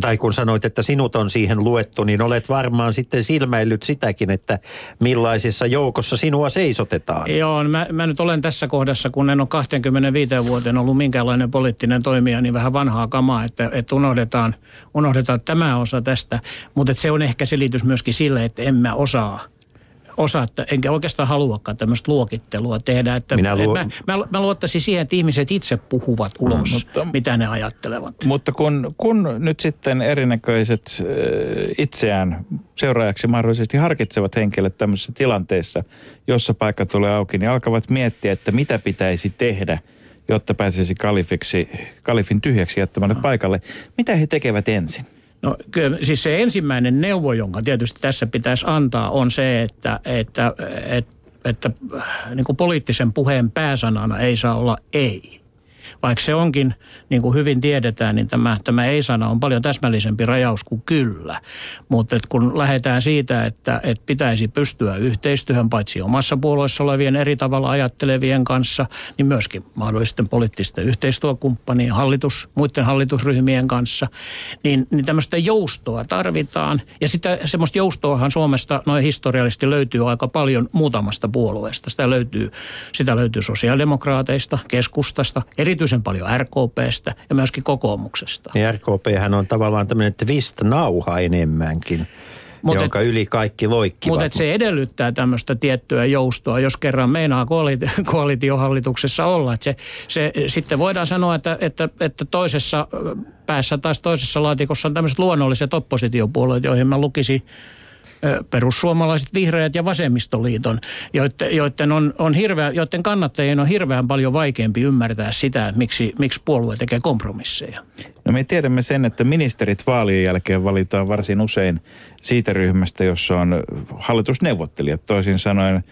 Tai kun sanoit, että sinut on siihen luettu, niin olet varmaan sitten silmäillyt sitäkin, että millaisessa joukossa sinua seisotetaan. Joo, mä, mä nyt olen tässä kohdassa, kun en ole 25 vuoteen ollut minkäänlainen poliittinen toimija, niin vähän vanhaa kamaa, että, että unohdetaan, unohdetaan tämä osa tästä. Mutta se on ehkä selitys myöskin sille, että en mä osaa osaa, että enkä oikeastaan haluakaan tämmöistä luokittelua tehdä. Että Minä luo- mä, mä, mä luottaisin siihen, että ihmiset itse puhuvat ulos, Mutta- mitä ne ajattelevat. Mutta kun, kun nyt sitten erinäköiset itseään seuraajaksi mahdollisesti harkitsevat henkilöt tämmöisessä tilanteessa, jossa paikka tulee auki, niin alkavat miettiä, että mitä pitäisi tehdä, jotta pääsisi kalifiksi, kalifin tyhjäksi jättämälle paikalle. Mitä he tekevät ensin? No siis se ensimmäinen neuvo, jonka tietysti tässä pitäisi antaa, on se, että, että, että, että niin kuin poliittisen puheen pääsanana ei saa olla ei. Vaikka se onkin, niin kuin hyvin tiedetään, niin tämä, tämä ei-sana on paljon täsmällisempi rajaus kuin kyllä. Mutta et kun lähdetään siitä, että, että pitäisi pystyä yhteistyöhön paitsi omassa puolueessa olevien eri tavalla ajattelevien kanssa, niin myöskin mahdollisten poliittisten yhteistyökumppanien, hallitus, muiden hallitusryhmien kanssa, niin, niin tämmöistä joustoa tarvitaan. Ja sitä, semmoista joustoahan Suomesta noin historiallisesti löytyy aika paljon muutamasta puolueesta. Sitä löytyy, sitä löytyy sosiaalidemokraateista, keskustasta, erityisen paljon RKPstä ja myöskin kokoomuksesta. Niin RKPhän on tavallaan tämmöinen twist-nauha enemmänkin, Mut jonka yli kaikki loikkivat. Mutta se edellyttää tämmöistä tiettyä joustoa, jos kerran meinaa koaliti- koalitiohallituksessa olla. Et se, se, sitten voidaan sanoa, että, että, että toisessa päässä tai toisessa laatikossa on tämmöiset luonnolliset oppositiopuolueet, joihin mä lukisin perussuomalaiset, vihreät ja vasemmistoliiton, joiden, on, on hirveä, joiden kannattajien on hirveän paljon vaikeampi ymmärtää sitä, miksi, miksi puolue tekee kompromisseja. No me tiedämme sen, että ministerit vaalien jälkeen valitaan varsin usein siitä ryhmästä, jossa on hallitusneuvottelijat. Toisin sanoen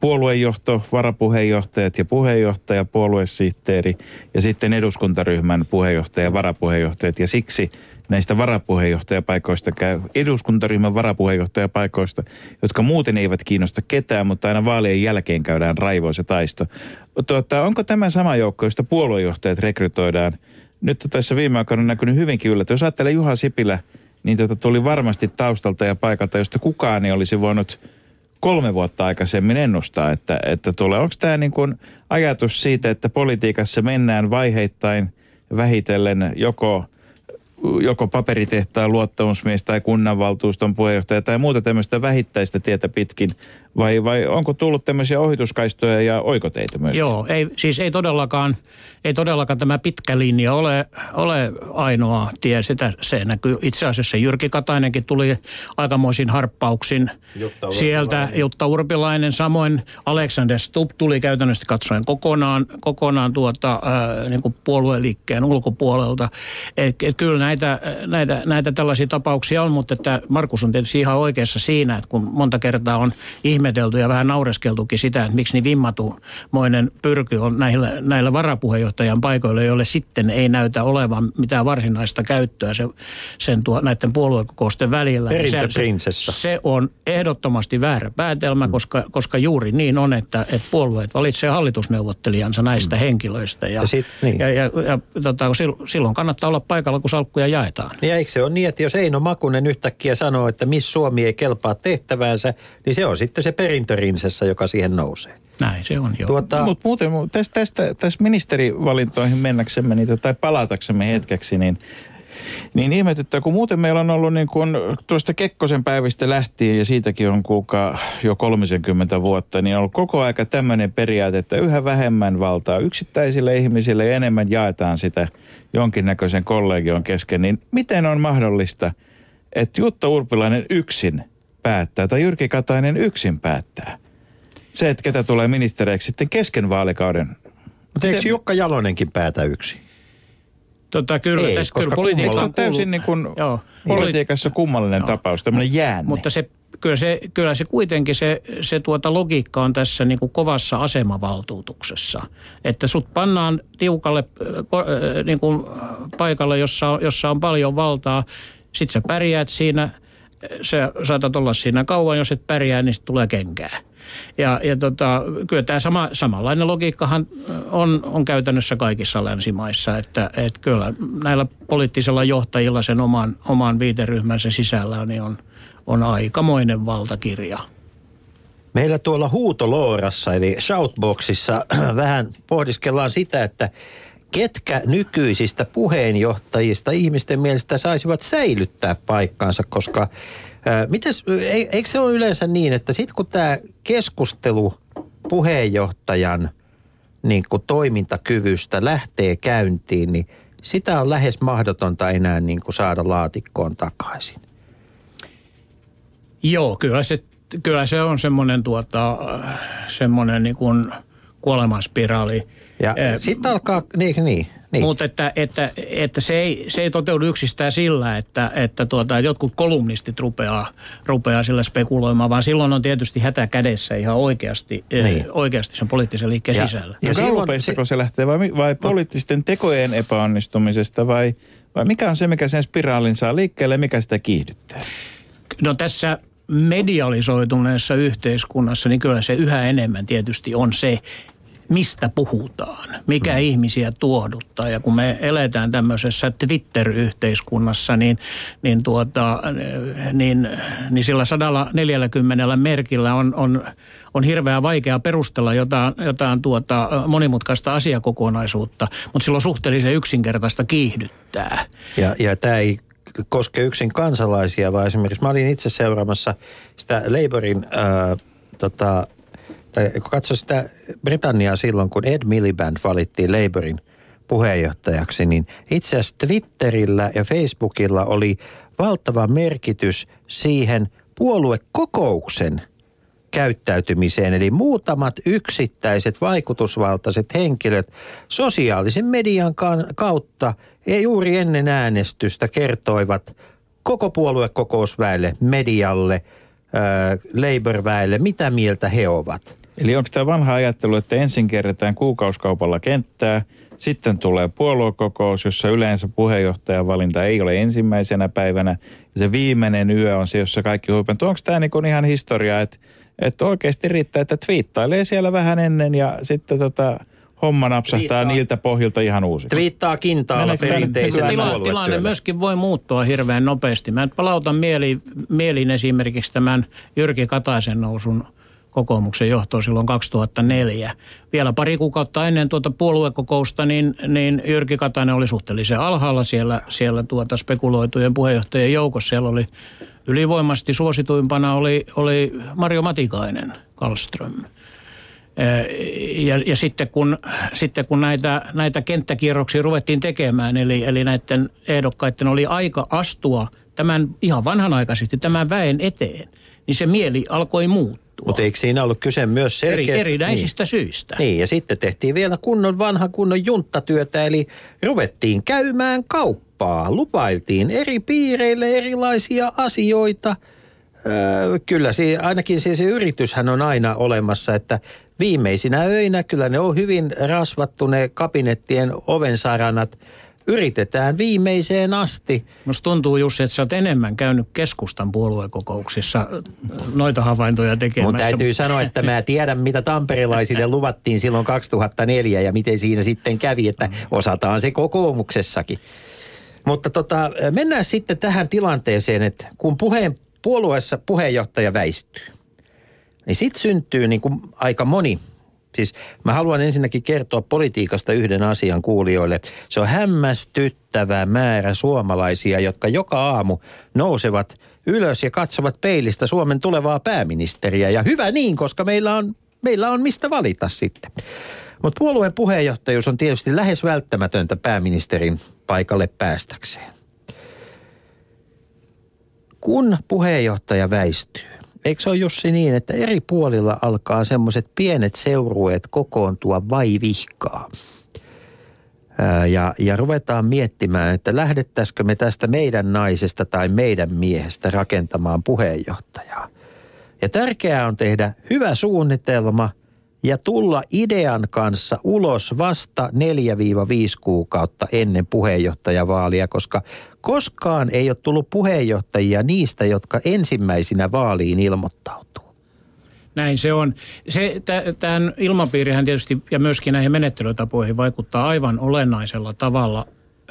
puoluejohto, varapuheenjohtajat ja puheenjohtaja, puoluesihteeri ja sitten eduskuntaryhmän puheenjohtaja ja varapuheenjohtajat. Ja siksi näistä varapuheenjohtajapaikoista käy eduskuntaryhmän varapuheenjohtajapaikoista, jotka muuten eivät kiinnosta ketään, mutta aina vaalien jälkeen käydään raivoisa taisto. Tuota, onko tämä sama joukko, josta puoluejohtajat rekrytoidaan? Nyt tässä viime aikoina on näkynyt hyvinkin yllättä. Jos ajattelee Juha Sipilä, niin tuota, tuli varmasti taustalta ja paikalta, josta kukaan ei olisi voinut kolme vuotta aikaisemmin ennustaa, että, että tulee. Onko tämä niin kuin ajatus siitä, että politiikassa mennään vaiheittain vähitellen joko, joko paperitehtaan luottamusmies tai kunnanvaltuuston puheenjohtaja tai muuta tämmöistä vähittäistä tietä pitkin, vai, vai onko tullut tämmöisiä ohituskaistoja ja oikoteitä myös? Joo, ei, siis ei todellakaan, ei todellakaan tämä pitkä linja ole, ole ainoa tie. Sitä, se näkyy itse asiassa. Jyrki Katainenkin tuli aikamoisin harppauksin Jutta sieltä. Urpilainen. Jutta Urpilainen, samoin Alexander Stubb tuli käytännössä katsoen kokonaan, kokonaan tuota, ää, niin kuin puolueliikkeen ulkopuolelta. Et, et kyllä näitä, näitä, näitä tällaisia tapauksia on, mutta että Markus on tietysti ihan oikeassa siinä, että kun monta kertaa on ihmetelty ja vähän naureskeltukin sitä, että miksi niin vimmatumoinen pyrky on näillä, näillä varapuheenjohtajan paikoilla, joille sitten ei näytä olevan mitään varsinaista käyttöä se, sen tuo, näiden puoluekokousten välillä. Se, se, se on ehdottomasti väärä päätelmä, mm. koska, koska juuri niin on, että, että puolueet valitsee hallitusneuvottelijansa näistä mm. henkilöistä. Ja, Ja sit- niin. ja, ja, ja tota, sil- silloin kannattaa olla paikalla, kun salkkuja jaetaan. Niin ja eikö se ole niin, että jos Eino Makunen yhtäkkiä sanoo, että miss Suomi ei kelpaa tehtäväänsä, niin se on sitten se perintörinsessa, joka siihen nousee. Näin se on jo. Tuota, Mutta muuten mu- tästä, tästä, tästä ministerivalintoihin mennäksemme niin, tai palataksemme hetkeksi, niin, niin ihmetyttää, kun muuten meillä on ollut niin kuin tuosta Kekkosen päivistä lähtien, ja siitäkin on kuulkaa jo 30 vuotta, niin on ollut koko aika tämmöinen periaate, että yhä vähemmän valtaa yksittäisille ihmisille ja enemmän jaetaan sitä jonkinnäköisen kollegion kesken. Niin miten on mahdollista, että Jutta Urpilainen yksin päättää, tai Jyrki Katainen yksin päättää? Se, että ketä tulee ministereiksi sitten kesken vaalikauden. mutta eikö Jukka Jalonenkin päätä yksin? Tota, kyllä, Ei, tässä, koska kyllä politiikka on täysin niin kuin Joo. politiikassa kummallinen Joo. tapaus, tämmöinen jäänne. Mutta se, kyllä, se, kyllä se kuitenkin se, se tuota logiikka on tässä niin kuin kovassa asemavaltuutuksessa. Että sut pannaan tiukalle niin kuin paikalle, jossa on, jossa on paljon valtaa. Sitten sä pärjäät siinä, sä saatat olla siinä kauan, jos et pärjää, niin tulee kenkää. Ja, ja tota, kyllä tämä sama, samanlainen logiikkahan on, on käytännössä kaikissa länsimaissa, että, että kyllä näillä poliittisilla johtajilla sen oman, oman viiteryhmänsä sisällä niin on, on aikamoinen valtakirja. Meillä tuolla huutoloorassa eli shoutboxissa vähän pohdiskellaan sitä, että ketkä nykyisistä puheenjohtajista ihmisten mielestä saisivat säilyttää paikkaansa, koska ää, mites, ei- eikö se ole yleensä niin, että sitten kun tämä keskustelu puheenjohtajan niin kuin toimintakyvystä lähtee käyntiin, niin sitä on lähes mahdotonta enää niin saada laatikkoon takaisin. Joo, kyllä se, kyllä se on semmoinen, tuota, semmoinen niin kuolemanspiraali. Ja Eh, sitten alkaa, niin, niin, niin. Mutta että, että, että se, ei, se ei toteudu yksistään sillä, että, että tuota, jotkut kolumnistit rupeaa, rupeaa sillä spekuloimaan, vaan silloin on tietysti hätä kädessä ihan oikeasti, Niin. niin. oikeasti sen poliittisen liikkeen Ja- sisällä. ja Ja silloin gallupeistako se lähtee vai, vai poliittisten tekojen epäonnistumisesta vai, vai mikä on se, mikä sen spiraalin saa liikkeelle ja mikä sitä kiihdyttää? No tässä medialisoituneessa yhteiskunnassa, niin kyllä se yhä enemmän tietysti on se, mistä puhutaan, mikä hmm. ihmisiä tuohduttaa. Ja kun me eletään tämmöisessä Twitter-yhteiskunnassa, niin, niin, tuota, niin, niin sillä 140 merkillä on, on, on hirveän vaikea perustella jotain, jotain tuota monimutkaista asiakokonaisuutta, mutta silloin suhteellisen yksinkertaista kiihdyttää. Ja, ja tämä ei koske yksin kansalaisia, vaan esimerkiksi mä olin itse seuraamassa sitä Labourin, ää, tota, tai kun katsoin sitä Britanniaa silloin, kun Ed Miliband valittiin Labourin puheenjohtajaksi, niin itse asiassa Twitterillä ja Facebookilla oli valtava merkitys siihen puoluekokouksen käyttäytymiseen. Eli muutamat yksittäiset vaikutusvaltaiset henkilöt sosiaalisen median ka- kautta juuri ennen äänestystä kertoivat koko puoluekokousväelle, medialle, Labour-väelle, mitä mieltä he ovat. Eli onko tämä vanha ajattelu, että ensin kerätään kuukausikaupalla kenttää, sitten tulee puoluekokous, jossa yleensä puheenjohtajan valinta ei ole ensimmäisenä päivänä, ja se viimeinen yö on se, jossa kaikki huipentuu. Onko tämä niin ihan historia, että, että oikeasti riittää, että twiittailee siellä vähän ennen ja sitten tota, homma napsahtaa Twiittaa. niiltä pohjilta ihan uusiksi? Twiittaa kintaalla perinteisellä Tila, tilanne myöskin voi muuttua hirveän nopeasti. Mä nyt palautan mieliin, mieliin esimerkiksi tämän Jyrki Kataisen nousun kokoomuksen johtoon silloin 2004. Vielä pari kuukautta ennen tuota puoluekokousta, niin, niin Jyrki Katainen oli suhteellisen alhaalla siellä, siellä tuota spekuloitujen puheenjohtajien joukossa. Siellä oli ylivoimasti suosituimpana oli, oli Mario Matikainen, Kallström. Ja, ja sitten kun, sitten kun näitä, näitä kenttäkierroksia ruvettiin tekemään, eli, eli näiden ehdokkaiden oli aika astua tämän ihan vanhanaikaisesti tämän väen eteen, niin se mieli alkoi muuttua. Mutta eikö siinä ollut kyse myös Eri, selkeästi? erinäisistä syistä. Niin, ja sitten tehtiin vielä kunnon vanha kunnon junttatyötä, eli ruvettiin käymään kauppaa. Lupailtiin eri piireille erilaisia asioita. Öö, kyllä, ainakin se, se yrityshän on aina olemassa, että viimeisinä öinä kyllä ne on hyvin rasvattu ne kabinettien ovensaranat. Yritetään viimeiseen asti. Musta tuntuu Jussi, että sä oot enemmän käynyt keskustan puoluekokouksissa noita havaintoja tekemässä. Mun täytyy sanoa, että mä tiedän, mitä tamperilaisille luvattiin silloin 2004 ja miten siinä sitten kävi, että osataan se kokoomuksessakin. Mutta tota, mennään sitten tähän tilanteeseen, että kun puheen, puolueessa puheenjohtaja väistyy, niin sitten syntyy niin kuin aika moni Siis mä haluan ensinnäkin kertoa politiikasta yhden asian kuulijoille. Se on hämmästyttävä määrä suomalaisia, jotka joka aamu nousevat ylös ja katsovat peilistä Suomen tulevaa pääministeriä. Ja hyvä niin, koska meillä on, meillä on mistä valita sitten. Mutta puolueen puheenjohtajuus on tietysti lähes välttämätöntä pääministerin paikalle päästäkseen. Kun puheenjohtaja väistyy, eikö se ole Jussi niin, että eri puolilla alkaa semmoiset pienet seurueet kokoontua vai vihkaa? Ja, ja ruvetaan miettimään, että lähdettäisikö me tästä meidän naisesta tai meidän miehestä rakentamaan puheenjohtajaa. Ja tärkeää on tehdä hyvä suunnitelma ja tulla idean kanssa ulos vasta 4-5 kuukautta ennen puheenjohtajavaalia, koska koskaan ei ole tullut puheenjohtajia niistä, jotka ensimmäisinä vaaliin ilmoittautuu. Näin se on. Se, tämän ilmapiirihän tietysti ja myöskin näihin menettelytapoihin vaikuttaa aivan olennaisella tavalla,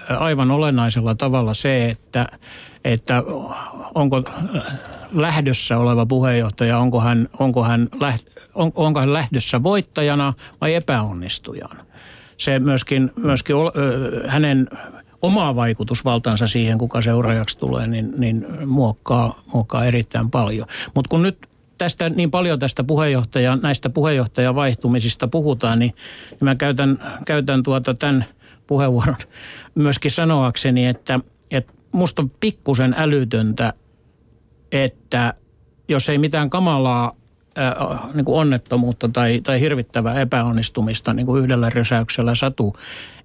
aivan olennaisella tavalla se, että, että onko lähdössä oleva puheenjohtaja, onko hän, onko hän, läht, on, onko hän lähdössä voittajana vai epäonnistujana. Se myöskin, myöskin hänen omaa vaikutusvaltaansa siihen, kuka seuraajaksi tulee, niin, niin muokkaa, muokkaa erittäin paljon. Mutta kun nyt tästä niin paljon tästä puheenjohtaja, näistä puheenjohtajan vaihtumisista puhutaan, niin, niin mä käytän, käytän tuota tämän puheenvuoron myöskin sanoakseni, että, että musta on pikkusen älytöntä, että jos ei mitään kamalaa äh, niin kuin onnettomuutta tai, tai hirvittävää epäonnistumista niin kuin yhdellä rysäyksellä satu,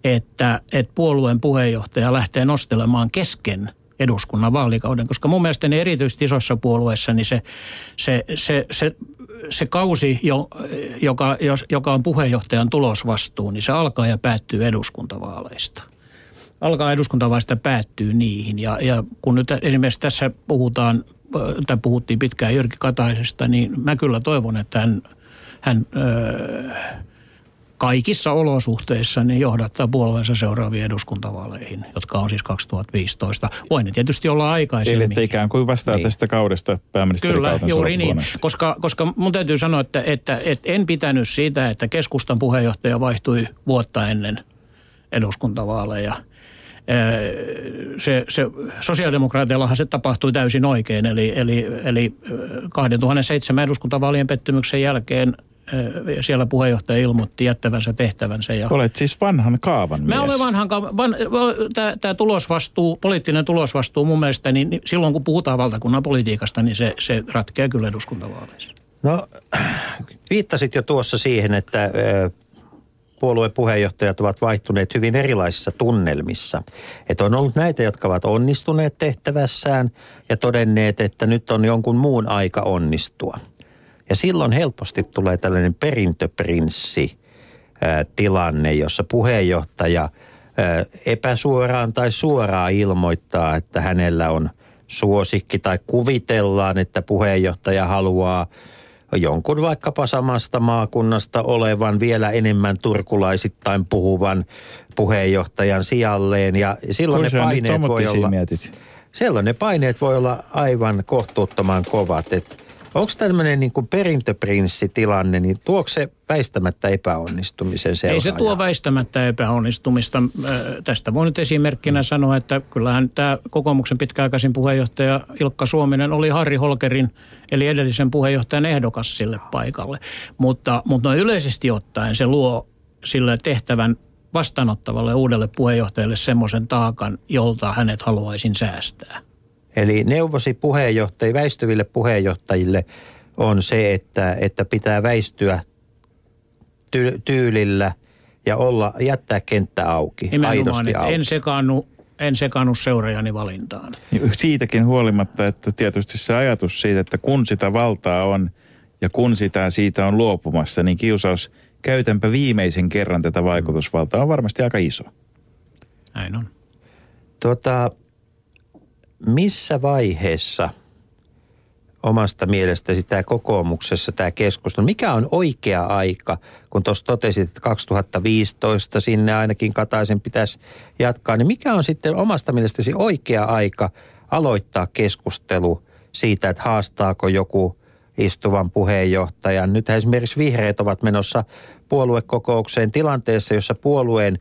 että, että puolueen puheenjohtaja lähtee nostelemaan kesken eduskunnan vaalikauden, koska mun mielestä ne erityisesti isoissa puolueissa, niin se, se, se, se, se kausi, jo, joka, joka on puheenjohtajan tulosvastuu, niin se alkaa ja päättyy eduskuntavaaleista alkaa eduskuntavaista päättyy niihin. Ja, ja kun nyt esimerkiksi tässä puhutaan, tai puhuttiin pitkään Jyrki Kataisesta, niin mä kyllä toivon, että hän, hän öö, kaikissa olosuhteissa niin johdattaa puolueensa seuraaviin eduskuntavaaleihin, jotka on siis 2015. Voi ne tietysti olla aikaisemmin. Eli että ikään kuin vastaa niin. tästä kaudesta pääministerikauden Kyllä, juuri niin. Koska, koska mun täytyy sanoa, että, että, että en pitänyt siitä, että keskustan puheenjohtaja vaihtui vuotta ennen eduskuntavaaleja – se, se, sosiaalidemokraatillahan se tapahtui täysin oikein, eli, eli, eli 2007 eduskuntavaalien pettymyksen jälkeen siellä puheenjohtaja ilmoitti jättävänsä tehtävänsä. Ja Olet siis vanhan kaavan Mä olen vanhan kaavan. Van, tämä tulosvastuu, poliittinen tulosvastuu mun mielestä, niin, niin silloin kun puhutaan valtakunnan politiikasta, niin se, se ratkeaa kyllä eduskuntavaaleissa. No viittasit jo tuossa siihen, että puolueen puheenjohtajat ovat vaihtuneet hyvin erilaisissa tunnelmissa. Että on ollut näitä, jotka ovat onnistuneet tehtävässään ja todenneet, että nyt on jonkun muun aika onnistua. Ja silloin helposti tulee tällainen perintöprinssi tilanne, jossa puheenjohtaja epäsuoraan tai suoraan ilmoittaa, että hänellä on suosikki tai kuvitellaan, että puheenjohtaja haluaa jonkun vaikkapa samasta maakunnasta olevan vielä enemmän turkulaisittain puhuvan puheenjohtajan sijalleen. Ja silloin ne paineet voi olla... Mietit. Silloin ne paineet voi olla aivan kohtuuttoman kovat. Että Onko tämmöinen niin kuin perintöprinssitilanne, niin tuoko se väistämättä epäonnistumisen seuraaja? Ei se tuo väistämättä epäonnistumista. Tästä voi nyt esimerkkinä sanoa, että kyllähän tämä kokoomuksen pitkäaikaisin puheenjohtaja Ilkka Suominen oli Harri Holkerin, eli edellisen puheenjohtajan ehdokas sille paikalle. Mutta, mutta noin yleisesti ottaen se luo sille tehtävän vastaanottavalle uudelle puheenjohtajalle semmoisen taakan, jolta hänet haluaisin säästää. Eli neuvosi puheenjohtajille, väistyville puheenjohtajille on se, että, että pitää väistyä ty- tyylillä ja olla, jättää kenttä auki, Nimenomaan, aidosti että auki. en sekaannu en sekannut seuraajani valintaan. Siitäkin huolimatta, että tietysti se ajatus siitä, että kun sitä valtaa on ja kun sitä siitä on luopumassa, niin kiusaus käytänpä viimeisen kerran tätä vaikutusvaltaa on varmasti aika iso. Näin on. Tota, missä vaiheessa omasta mielestäsi tämä kokoomuksessa tämä keskustelu, mikä on oikea aika, kun tuossa totesit, että 2015 sinne ainakin Kataisen pitäisi jatkaa, niin mikä on sitten omasta mielestäsi oikea aika aloittaa keskustelu siitä, että haastaako joku istuvan puheenjohtajan. Nyt esimerkiksi vihreät ovat menossa puoluekokoukseen tilanteessa, jossa puolueen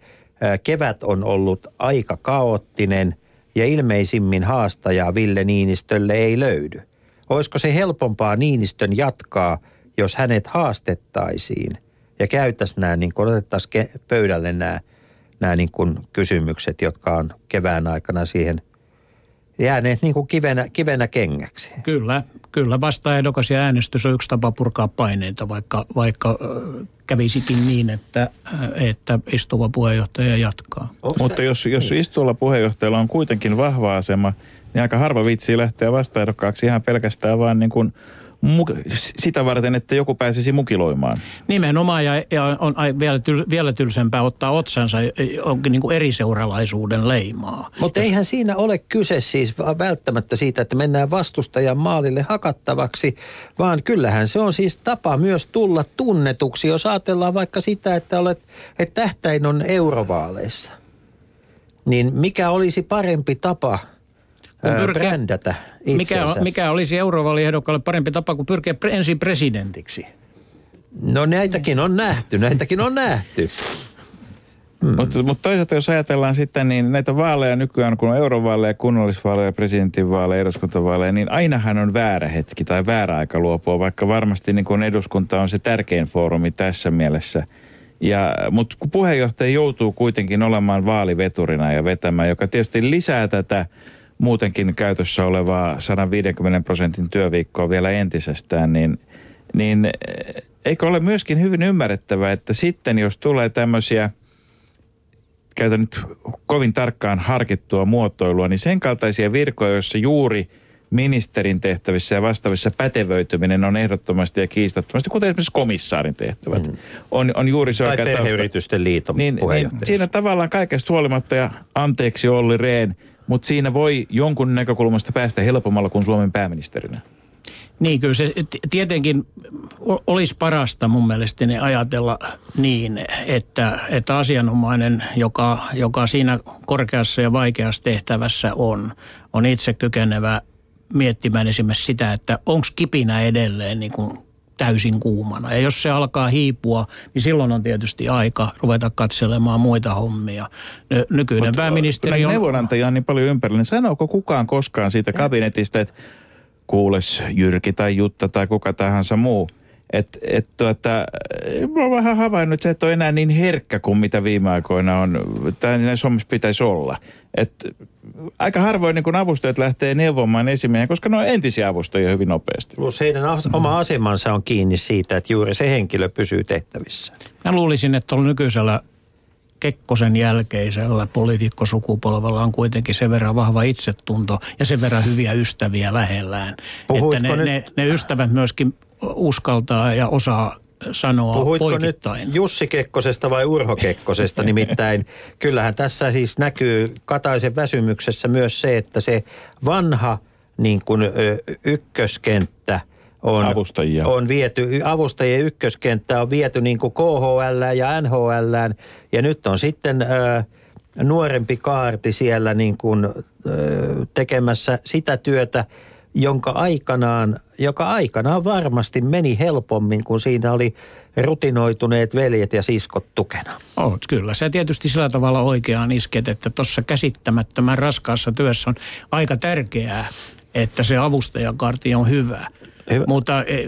kevät on ollut aika kaoottinen – ja ilmeisimmin haastajaa Ville Niinistölle ei löydy. Olisiko se helpompaa Niinistön jatkaa, jos hänet haastettaisiin ja käyttäisiin nämä, niin kuin otettaisiin pöydälle nämä, nämä niin kuin kysymykset, jotka on kevään aikana siihen jääneet niin kuin kivenä, kivenä kengäksi. Kyllä, kyllä. Vastaehdokas ja äänestys on yksi tapa purkaa paineita, vaikka, vaikka kävisikin niin, että, että istuva puheenjohtaja jatkaa. Onks Mutta tämä? jos, jos istuvalla puheenjohtajalla on kuitenkin vahva asema, niin aika harva vitsi lähteä vastaehdokkaaksi ihan pelkästään vaan niin kuin sitä varten, että joku pääsisi mukiloimaan. Nimenomaan, ja, ja on vielä, tyl, vielä tylsempää ottaa otsansa onkin niin kuin eriseuralaisuuden leimaa. Mutta Jos... eihän siinä ole kyse siis välttämättä siitä, että mennään vastustajan maalille hakattavaksi, vaan kyllähän se on siis tapa myös tulla tunnetuksi, jos ajatellaan vaikka sitä, että, olet, että tähtäin on eurovaaleissa. Niin mikä olisi parempi tapa – pyrkiä, brändätä mikä, mikä olisi eurovaaliehdokkaalle parempi tapa kuin pyrkiä ensin presidentiksi? No näitäkin on nähty, näitäkin on nähty. Hmm. Mutta, mutta toisaalta jos ajatellaan sitten niin näitä vaaleja nykyään, kun on eurovaaleja, kunnallisvaaleja, presidentinvaaleja, eduskuntavaaleja, niin ainahan on väärä hetki tai väärä aika luopua, vaikka varmasti niin kun eduskunta on se tärkein foorumi tässä mielessä. Ja, mutta kun puheenjohtaja joutuu kuitenkin olemaan vaaliveturina ja vetämään, joka tietysti lisää tätä muutenkin käytössä olevaa 150 prosentin työviikkoa vielä entisestään, niin, niin eh, eikö ole myöskin hyvin ymmärrettävää, että sitten jos tulee tämmöisiä, käytän nyt kovin tarkkaan harkittua muotoilua, niin sen kaltaisia virkoja, joissa juuri ministerin tehtävissä ja vastaavissa pätevöityminen on ehdottomasti ja kiistattomasti, kuten esimerkiksi komissaarin tehtävät, mm. on, on juuri se Tai oikea tausta. perheyritysten liiton Niin, niin siinä tavallaan kaikesta huolimatta ja anteeksi Olli Rehn, mutta siinä voi jonkun näkökulmasta päästä helpommalla kuin Suomen pääministerinä. Niin, kyllä se tietenkin olisi parasta mun mielestäni ajatella niin, että, että asianomainen, joka, joka siinä korkeassa ja vaikeassa tehtävässä on, on itse kykenevä miettimään esimerkiksi sitä, että onko kipinä edelleen niin kuin täysin kuumana. Ja jos se alkaa hiipua, niin silloin on tietysti aika ruveta katselemaan muita hommia. Ny- Nykyinen Mut pääministeri on... neuvonantajia on niin paljon ympärillä, niin sanooko kukaan koskaan siitä kabinetista, että kuules Jyrki tai Jutta tai kuka tahansa muu, että et, tuota, mä oon vähän havainnut, että sä et ole enää niin herkkä kuin mitä viime aikoina on, tai näissä hommissa pitäisi olla. Et, aika harvoin niin kun avustajat lähtee neuvomaan esimiehen, koska ne on entisiä avustajia hyvin nopeasti. Plus heidän as- oma asemansa on kiinni siitä, että juuri se henkilö pysyy tehtävissä. Mä luulisin, että tuolla nykyisellä Kekkosen jälkeisellä poliitikkosukupolvella on kuitenkin sen verran vahva itsetunto ja sen verran hyviä ystäviä lähellään. Puhuitko että ne, nyt- ne, ne ystävät myöskin uskaltaa ja osaa sanoa Puhuitko nyt poikittain. Jussi Kekkosesta vai Urho Kekkosesta? Nimittäin kyllähän tässä siis näkyy Kataisen väsymyksessä myös se, että se vanha niin kuin, ykköskenttä on, Avustajia. on viety, avustajien ykköskenttä on viety niin kuin KHL ja NHL ja nyt on sitten ö, nuorempi kaarti siellä niin kuin, ö, tekemässä sitä työtä, jonka aikanaan, joka aikanaan varmasti meni helpommin, kun siinä oli rutinoituneet veljet ja siskot tukena. Oh, kyllä, se tietysti sillä tavalla oikeaan isket, että tuossa käsittämättömän raskaassa työssä on aika tärkeää, että se avustajakarti on hyvä. Hyvä. Mutta e, e,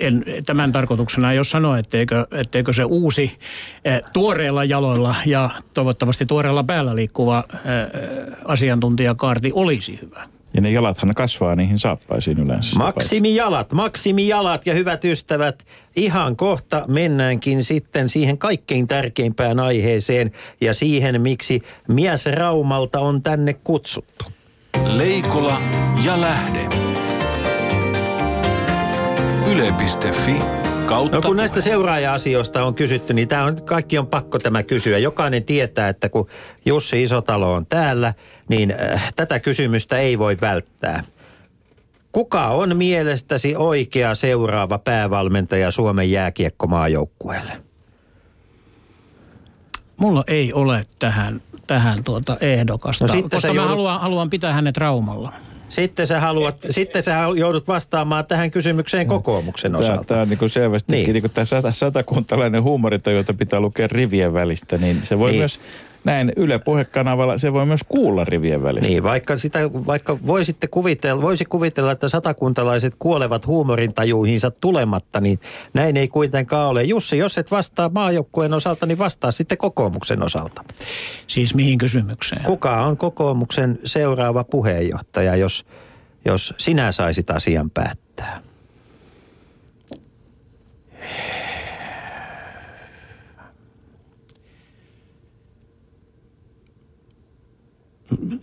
en, tämän tarkoituksena ei ole sanoa, etteikö, etteikö se uusi eh, tuoreella jaloilla ja toivottavasti tuoreella päällä liikkuva asiantuntijakaarti olisi hyvä. Ja ne jalathan kasvaa niihin saappaisiin yleensä. Maksimijalat, maksimijalat ja hyvät ystävät, ihan kohta mennäänkin sitten siihen kaikkein tärkeimpään aiheeseen ja siihen, miksi mies Raumalta on tänne kutsuttu. Leikola ja lähde. Yle.fi kautta No kun näistä seuraaja-asioista on kysytty, niin tämä on, kaikki on pakko tämä kysyä. Jokainen tietää, että kun Jussi Isotalo on täällä, niin äh, tätä kysymystä ei voi välttää. Kuka on mielestäsi oikea seuraava päävalmentaja Suomen jääkiekkomaajoukkueelle? Mulla ei ole tähän, tähän tuota ehdokasta, No sitten koska mä joudut- haluan, haluan pitää hänet Raumalla. Sitten sä, haluat, sitten sä joudut vastaamaan tähän kysymykseen kokoomuksen Tämä, osalta. tämä on niin selvästi Niin. niin. Tämä sata, satakuntalainen huumorita, jota pitää lukea rivien välistä, niin se voi niin. myös näin Yle puhekanavalla, se voi myös kuulla rivien välistä. Niin, vaikka, sitä, vaikka voisitte kuvitella, voisi kuvitella, että satakuntalaiset kuolevat huumorintajuihinsa tulematta, niin näin ei kuitenkaan ole. Jussi, jos et vastaa maajoukkueen osalta, niin vastaa sitten kokoomuksen osalta. Siis mihin kysymykseen? Kuka on kokoomuksen seuraava puheenjohtaja, jos, jos sinä saisit asian päättää?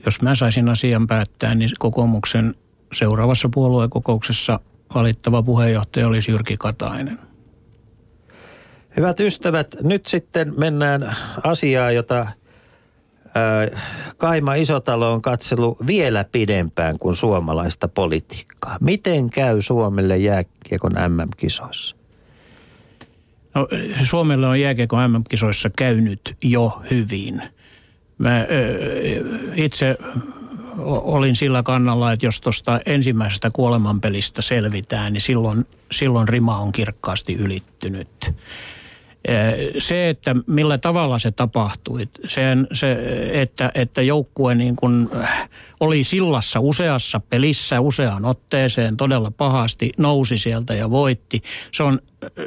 Jos mä saisin asian päättää, niin kokoomuksen seuraavassa puoluekokouksessa valittava puheenjohtaja olisi Jyrki Katainen. Hyvät ystävät, nyt sitten mennään asiaan, jota Kaima Isotalo on katsellut vielä pidempään kuin suomalaista politiikkaa. Miten käy Suomelle jääkiekon MM-kisoissa? No, Suomelle on jääkiekon MM-kisoissa käynyt jo hyvin. Mä itse olin sillä kannalla, että jos tuosta ensimmäisestä kuolemanpelistä selvitään, niin silloin, silloin rima on kirkkaasti ylittynyt. Se, että millä tavalla se tapahtui, sen, se, että, että joukkue niin kuin äh, oli sillassa useassa pelissä useaan otteeseen todella pahasti, nousi sieltä ja voitti. Se on,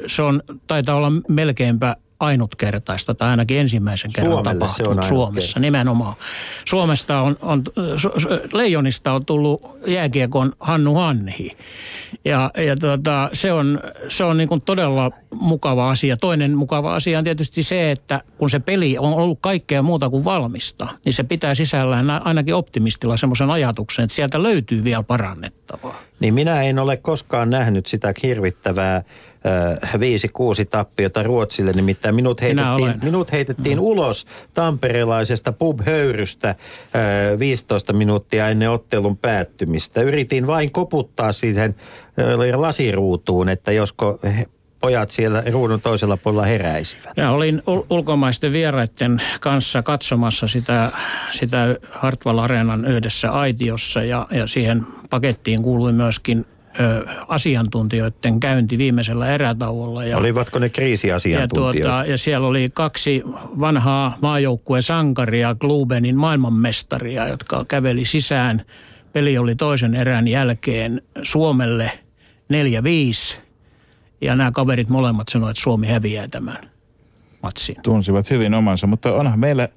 se on taitaa olla melkeinpä ainutkertaista tai ainakin ensimmäisen kerran Suomelle se on tapahtunut Suomessa nimenomaan. Suomesta on, on Leijonista on tullut jääkiekon Hannu Hanhi ja, ja tota, se on, se on niin kuin todella mukava asia. Toinen mukava asia on tietysti se, että kun se peli on ollut kaikkea muuta kuin valmista, niin se pitää sisällään ainakin optimistilla semmoisen ajatuksen, että sieltä löytyy vielä parannettavaa. Niin minä en ole koskaan nähnyt sitä hirvittävää ö, 5-6 tappiota Ruotsille, nimittäin minut heitettiin, minut heitettiin ulos tamperelaisesta pub-höyrystä ö, 15 minuuttia ennen ottelun päättymistä. Yritin vain koputtaa siihen ö, lasiruutuun, että josko pojat siellä ruudun toisella puolella heräisivät. Ja olin ul- ulkomaisten vieraiden kanssa katsomassa sitä, sitä Hartwall Areenan yhdessä aitiossa ja, ja siihen pakettiin kuului myöskin ö, asiantuntijoiden käynti viimeisellä erätauolla. Ja, Olivatko ne ja, kriisiasiantuntijoita? tuota, ja siellä oli kaksi vanhaa maajoukkueen sankaria, Klubenin maailmanmestaria, jotka käveli sisään. Peli oli toisen erän jälkeen Suomelle 4-5. Ja nämä kaverit molemmat sanoivat, että Suomi häviää tämän matsin. tunsivat hyvin omansa, mutta onhan meillä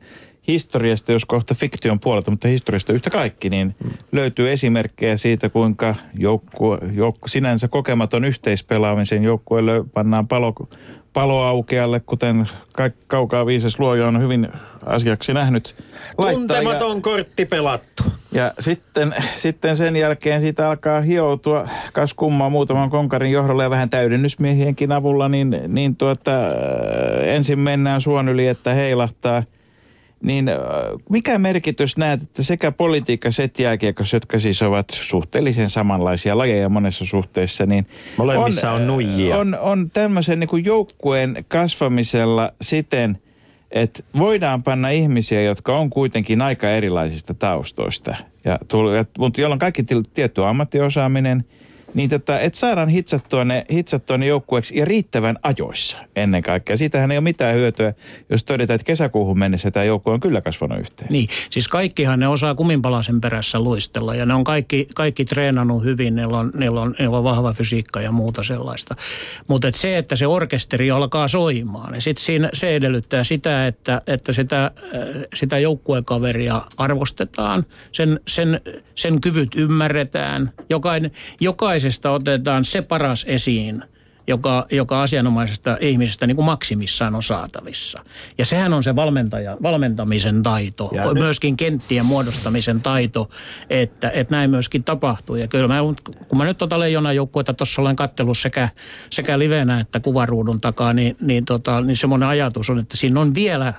historiasta, jos kohta fiktion puolelta, mutta historiasta yhtä kaikki, niin löytyy esimerkkejä siitä, kuinka joukkue, joukku, sinänsä kokematon yhteispelaamisen joukkueelle pannaan palo, paloaukealle, kuten ka- kaukaa viisas luoja on hyvin asiaksi nähnyt. Tuntematon kortti pelattu. Ja sitten, sitten sen jälkeen siitä alkaa hioutua kas kummaa muutaman konkarin johdolla ja vähän täydennysmiehienkin avulla, niin, niin tuota, ensin mennään suon yli, että heilahtaa. Niin äh, mikä merkitys näet, että sekä politiikka, set jääkiekossa, jotka siis ovat suhteellisen samanlaisia lajeja monessa suhteessa, niin Molemmissa on nuijia. On, on tämmöisen niin kuin joukkueen kasvamisella siten, että voidaan panna ihmisiä, jotka on kuitenkin aika erilaisista taustoista, ja mutta joilla on kaikki tietty ammattiosaaminen, niin tota, että saadaan hitsattua ne, hitsattua ne joukkueeksi ja riittävän ajoissa ennen kaikkea. Siitähän ei ole mitään hyötyä, jos todetaan, että kesäkuuhun mennessä tämä joukkue on kyllä kasvanut yhteen. Niin, siis kaikkihan ne osaa kuminpalasen perässä luistella ja ne on kaikki, kaikki treenannut hyvin, niillä on, niillä, on, niillä on vahva fysiikka ja muuta sellaista. Mutta et se, että se orkesteri alkaa soimaan, niin sit siinä, se edellyttää sitä, että, että sitä, äh, sitä joukkuekaveria arvostetaan, sen, sen, sen kyvyt ymmärretään, Jokainen, jokaisesta otetaan se paras esiin – joka, joka asianomaisesta ihmisestä niin kuin maksimissaan on saatavissa. Ja sehän on se valmentaja, valmentamisen taito, Ja ja nyt- myöskin kenttien muodostamisen taito, että, että näin myöskin tapahtuu. Ja kyllä mä, kun mä nyt tuota leijonan joukkuetta tuossa olen kattellut sekä, sekä livenä että kuvaruudun takaa, niin, niin, tota, niin semmoinen ajatus on, että siinä on vielä,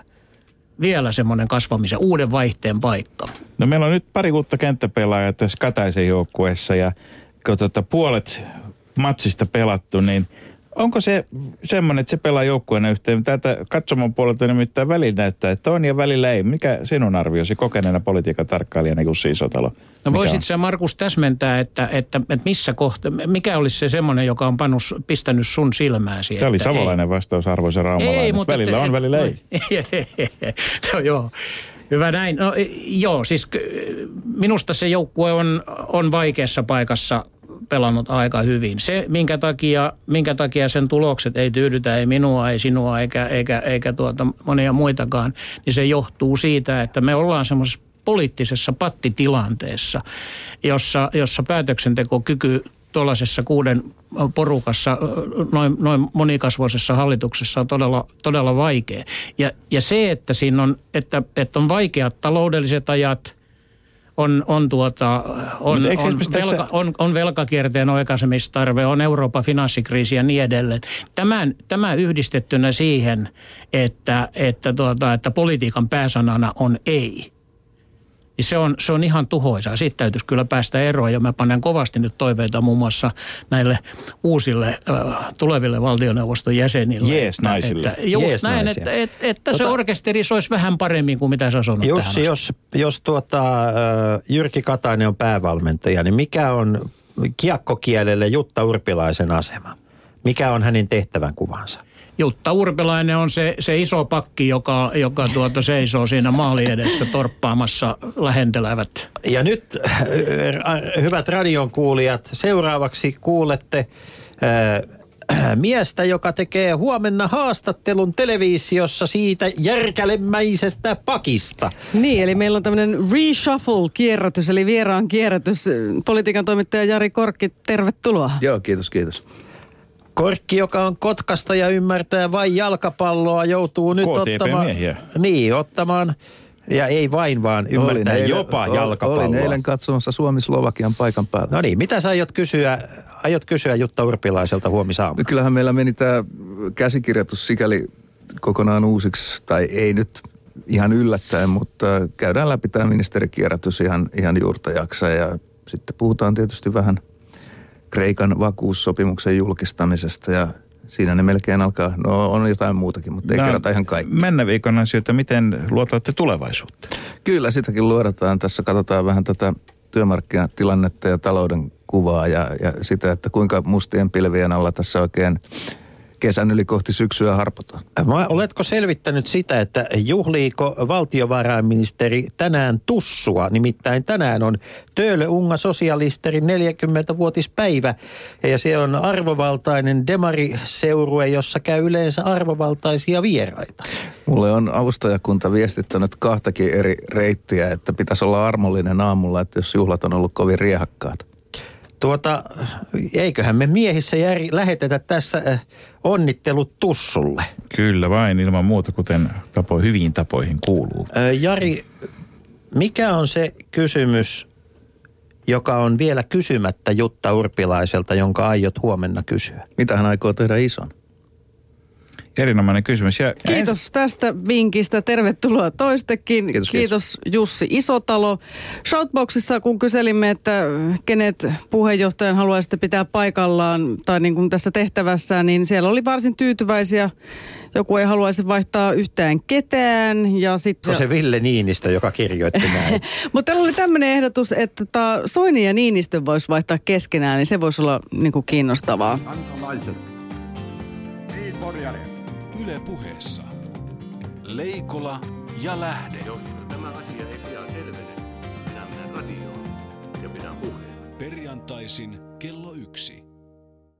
vielä semmoinen kasvamisen, uuden vaihteen paikka. No meillä on nyt pari uutta kenttäpelaajaa tässä Kataisen joukkueessa ja kun tota puolet matsista pelattu, niin onko se semmoinen, että se pelaa joukkueena yhteen? Täältä katsomon puolelta nimittäin välillä näyttää, että on ja välillä ei. Mikä sinun arviosi kokeneena politiikan tarkkailijana Jussi Isotalo? No voisit sä Markus täsmentää, että, että, että missä kohta, mikä olisi se semmoinen, joka on pannut, pistänyt sun silmääsi? Se oli että ei- savolainen vastaus, arvoisa raumalainen. Ei, mutta... välillä on, välillä ei. no joo, hyvä näin. No e, joo, siis minusta se joukkue on, on vaikeassa paikassa pelannut aika hyvin. Se, minkä takia, minkä takia sen tulokset ei tyydytä, ei minua, ei sinua eikä, eikä, eikä tuota monia muitakaan, niin se johtuu siitä, että me ollaan semmoisessa poliittisessa pattitilanteessa, jossa, jossa päätöksentekokyky tuollaisessa kuuden porukassa, noin, noin monikasvoisessa hallituksessa on todella, todella vaikea. Ja, ja se, että siinä on, että, että on vaikeat taloudelliset ajat, on, on, tuota, on, on, tässä- velka, on, on velkakierteen oikaisemistarve, on Euroopan finanssikriisi ja niin edelleen. Tämän, tämä yhdistettynä siihen, että, että, tuota, että politiikan pääsanana on ei, niin se on, se on ihan tuhoisaa. Siitä täytyisi kyllä päästä eroon ja mä panen kovasti nyt toiveita muun muassa näille uusille äh, tuleville valtioneuvoston jäsenille. Jees, että- naisille. Että, just Jees, näin, naisia. että, että, että se Tota- orkesteri soisi vähän paremmin kuin mitä sä sanot Jussi, asti. jos, jos tuota, äh, Jyrki Katainen on päävalmentaja, niin mikä on kiekkokielelle Jutta Urpilaisen asema? Mikä on hänen tehtävän kuvansa? Jutta Urpilainen on se, se iso pakki, joka, joka tuota seisoo siinä maali edessä torppaamassa lähentelevät. Ja nyt, äh, hyvät radion kuulijat, seuraavaksi kuulette äh, miestä, joka tekee huomenna haastattelun televisiossa siitä järkälemäisestä pakista. Niin, eli meillä on tämmöinen reshuffle-kierrätys, eli vieraan kierrätys. Politiikan toimittaja Jari Korkki, tervetuloa. Joo, kiitos, kiitos. Korkki, joka on Kotkasta ja ymmärtää vain jalkapalloa, joutuu nyt ottamaan... Niin, ottamaan... Ja ei vain, vaan ymmärtää jopa ol- jalkapalloa. Olin eilen katsomassa Suomi-Slovakian paikan päällä. No niin, mitä sä aiot kysyä, aiot kysyä Jutta Urpilaiselta huomisaamuna? Kyllähän meillä meni tämä käsikirjoitus sikäli kokonaan uusiksi, tai ei nyt ihan yllättäen, mutta käydään läpi tämä ministerikierrätys ihan, ihan juurta jaksa ja sitten puhutaan tietysti vähän Kreikan vakuussopimuksen julkistamisesta ja siinä ne melkein alkaa, no on jotain muutakin, mutta ei Nää kerrota ihan kaikki. Mennä viikon asioita, miten luotaatte tulevaisuutta? Kyllä, sitäkin luodataan. Tässä katsotaan vähän tätä työmarkkinatilannetta ja talouden kuvaa ja, ja sitä, että kuinka mustien pilvien alla tässä oikein kesän yli kohti syksyä harpotaan. Vai oletko selvittänyt sitä, että juhliiko valtiovarainministeri tänään tussua? Nimittäin tänään on Töölö Unga sosialisterin 40-vuotispäivä ja se on arvovaltainen demariseurue, jossa käy yleensä arvovaltaisia vieraita. Mulle on avustajakunta viestittänyt kahtakin eri reittiä, että pitäisi olla armollinen aamulla, että jos juhlat on ollut kovin riehakkaat. Tuota, eiköhän me miehissä Jari lähetetä tässä äh, onnittelut tussulle. Kyllä vain, ilman muuta, kuten tapo, hyviin tapoihin kuuluu. Ö, Jari, mikä on se kysymys, joka on vielä kysymättä Jutta Urpilaiselta, jonka aiot huomenna kysyä? Mitä hän aikoo tehdä ison? Erinomainen kysymys. Ja Kiitos tästä vinkistä. Tervetuloa toistekin. Kiitos, Kiitos Jussi Isotalo. Shoutboxissa, kun kyselimme, että kenet puheenjohtajan haluaisitte pitää paikallaan tai niin kuin tässä tehtävässä, niin siellä oli varsin tyytyväisiä. Joku ei haluaisi vaihtaa yhtään ketään. Ja sit Se on se Ville Niinistö, joka kirjoitti näin. Mutta täällä oli tämmöinen ehdotus, että Soini ja Niinistö voisi vaihtaa keskenään, niin se voisi olla niin kuin kiinnostavaa. Kansalaiset. Yle puheessa. Leikola ja Lähde. Jos tämä asia ei pian selvene, minä menen radioon ja pidän puheen. Perjantaisin kello yksi.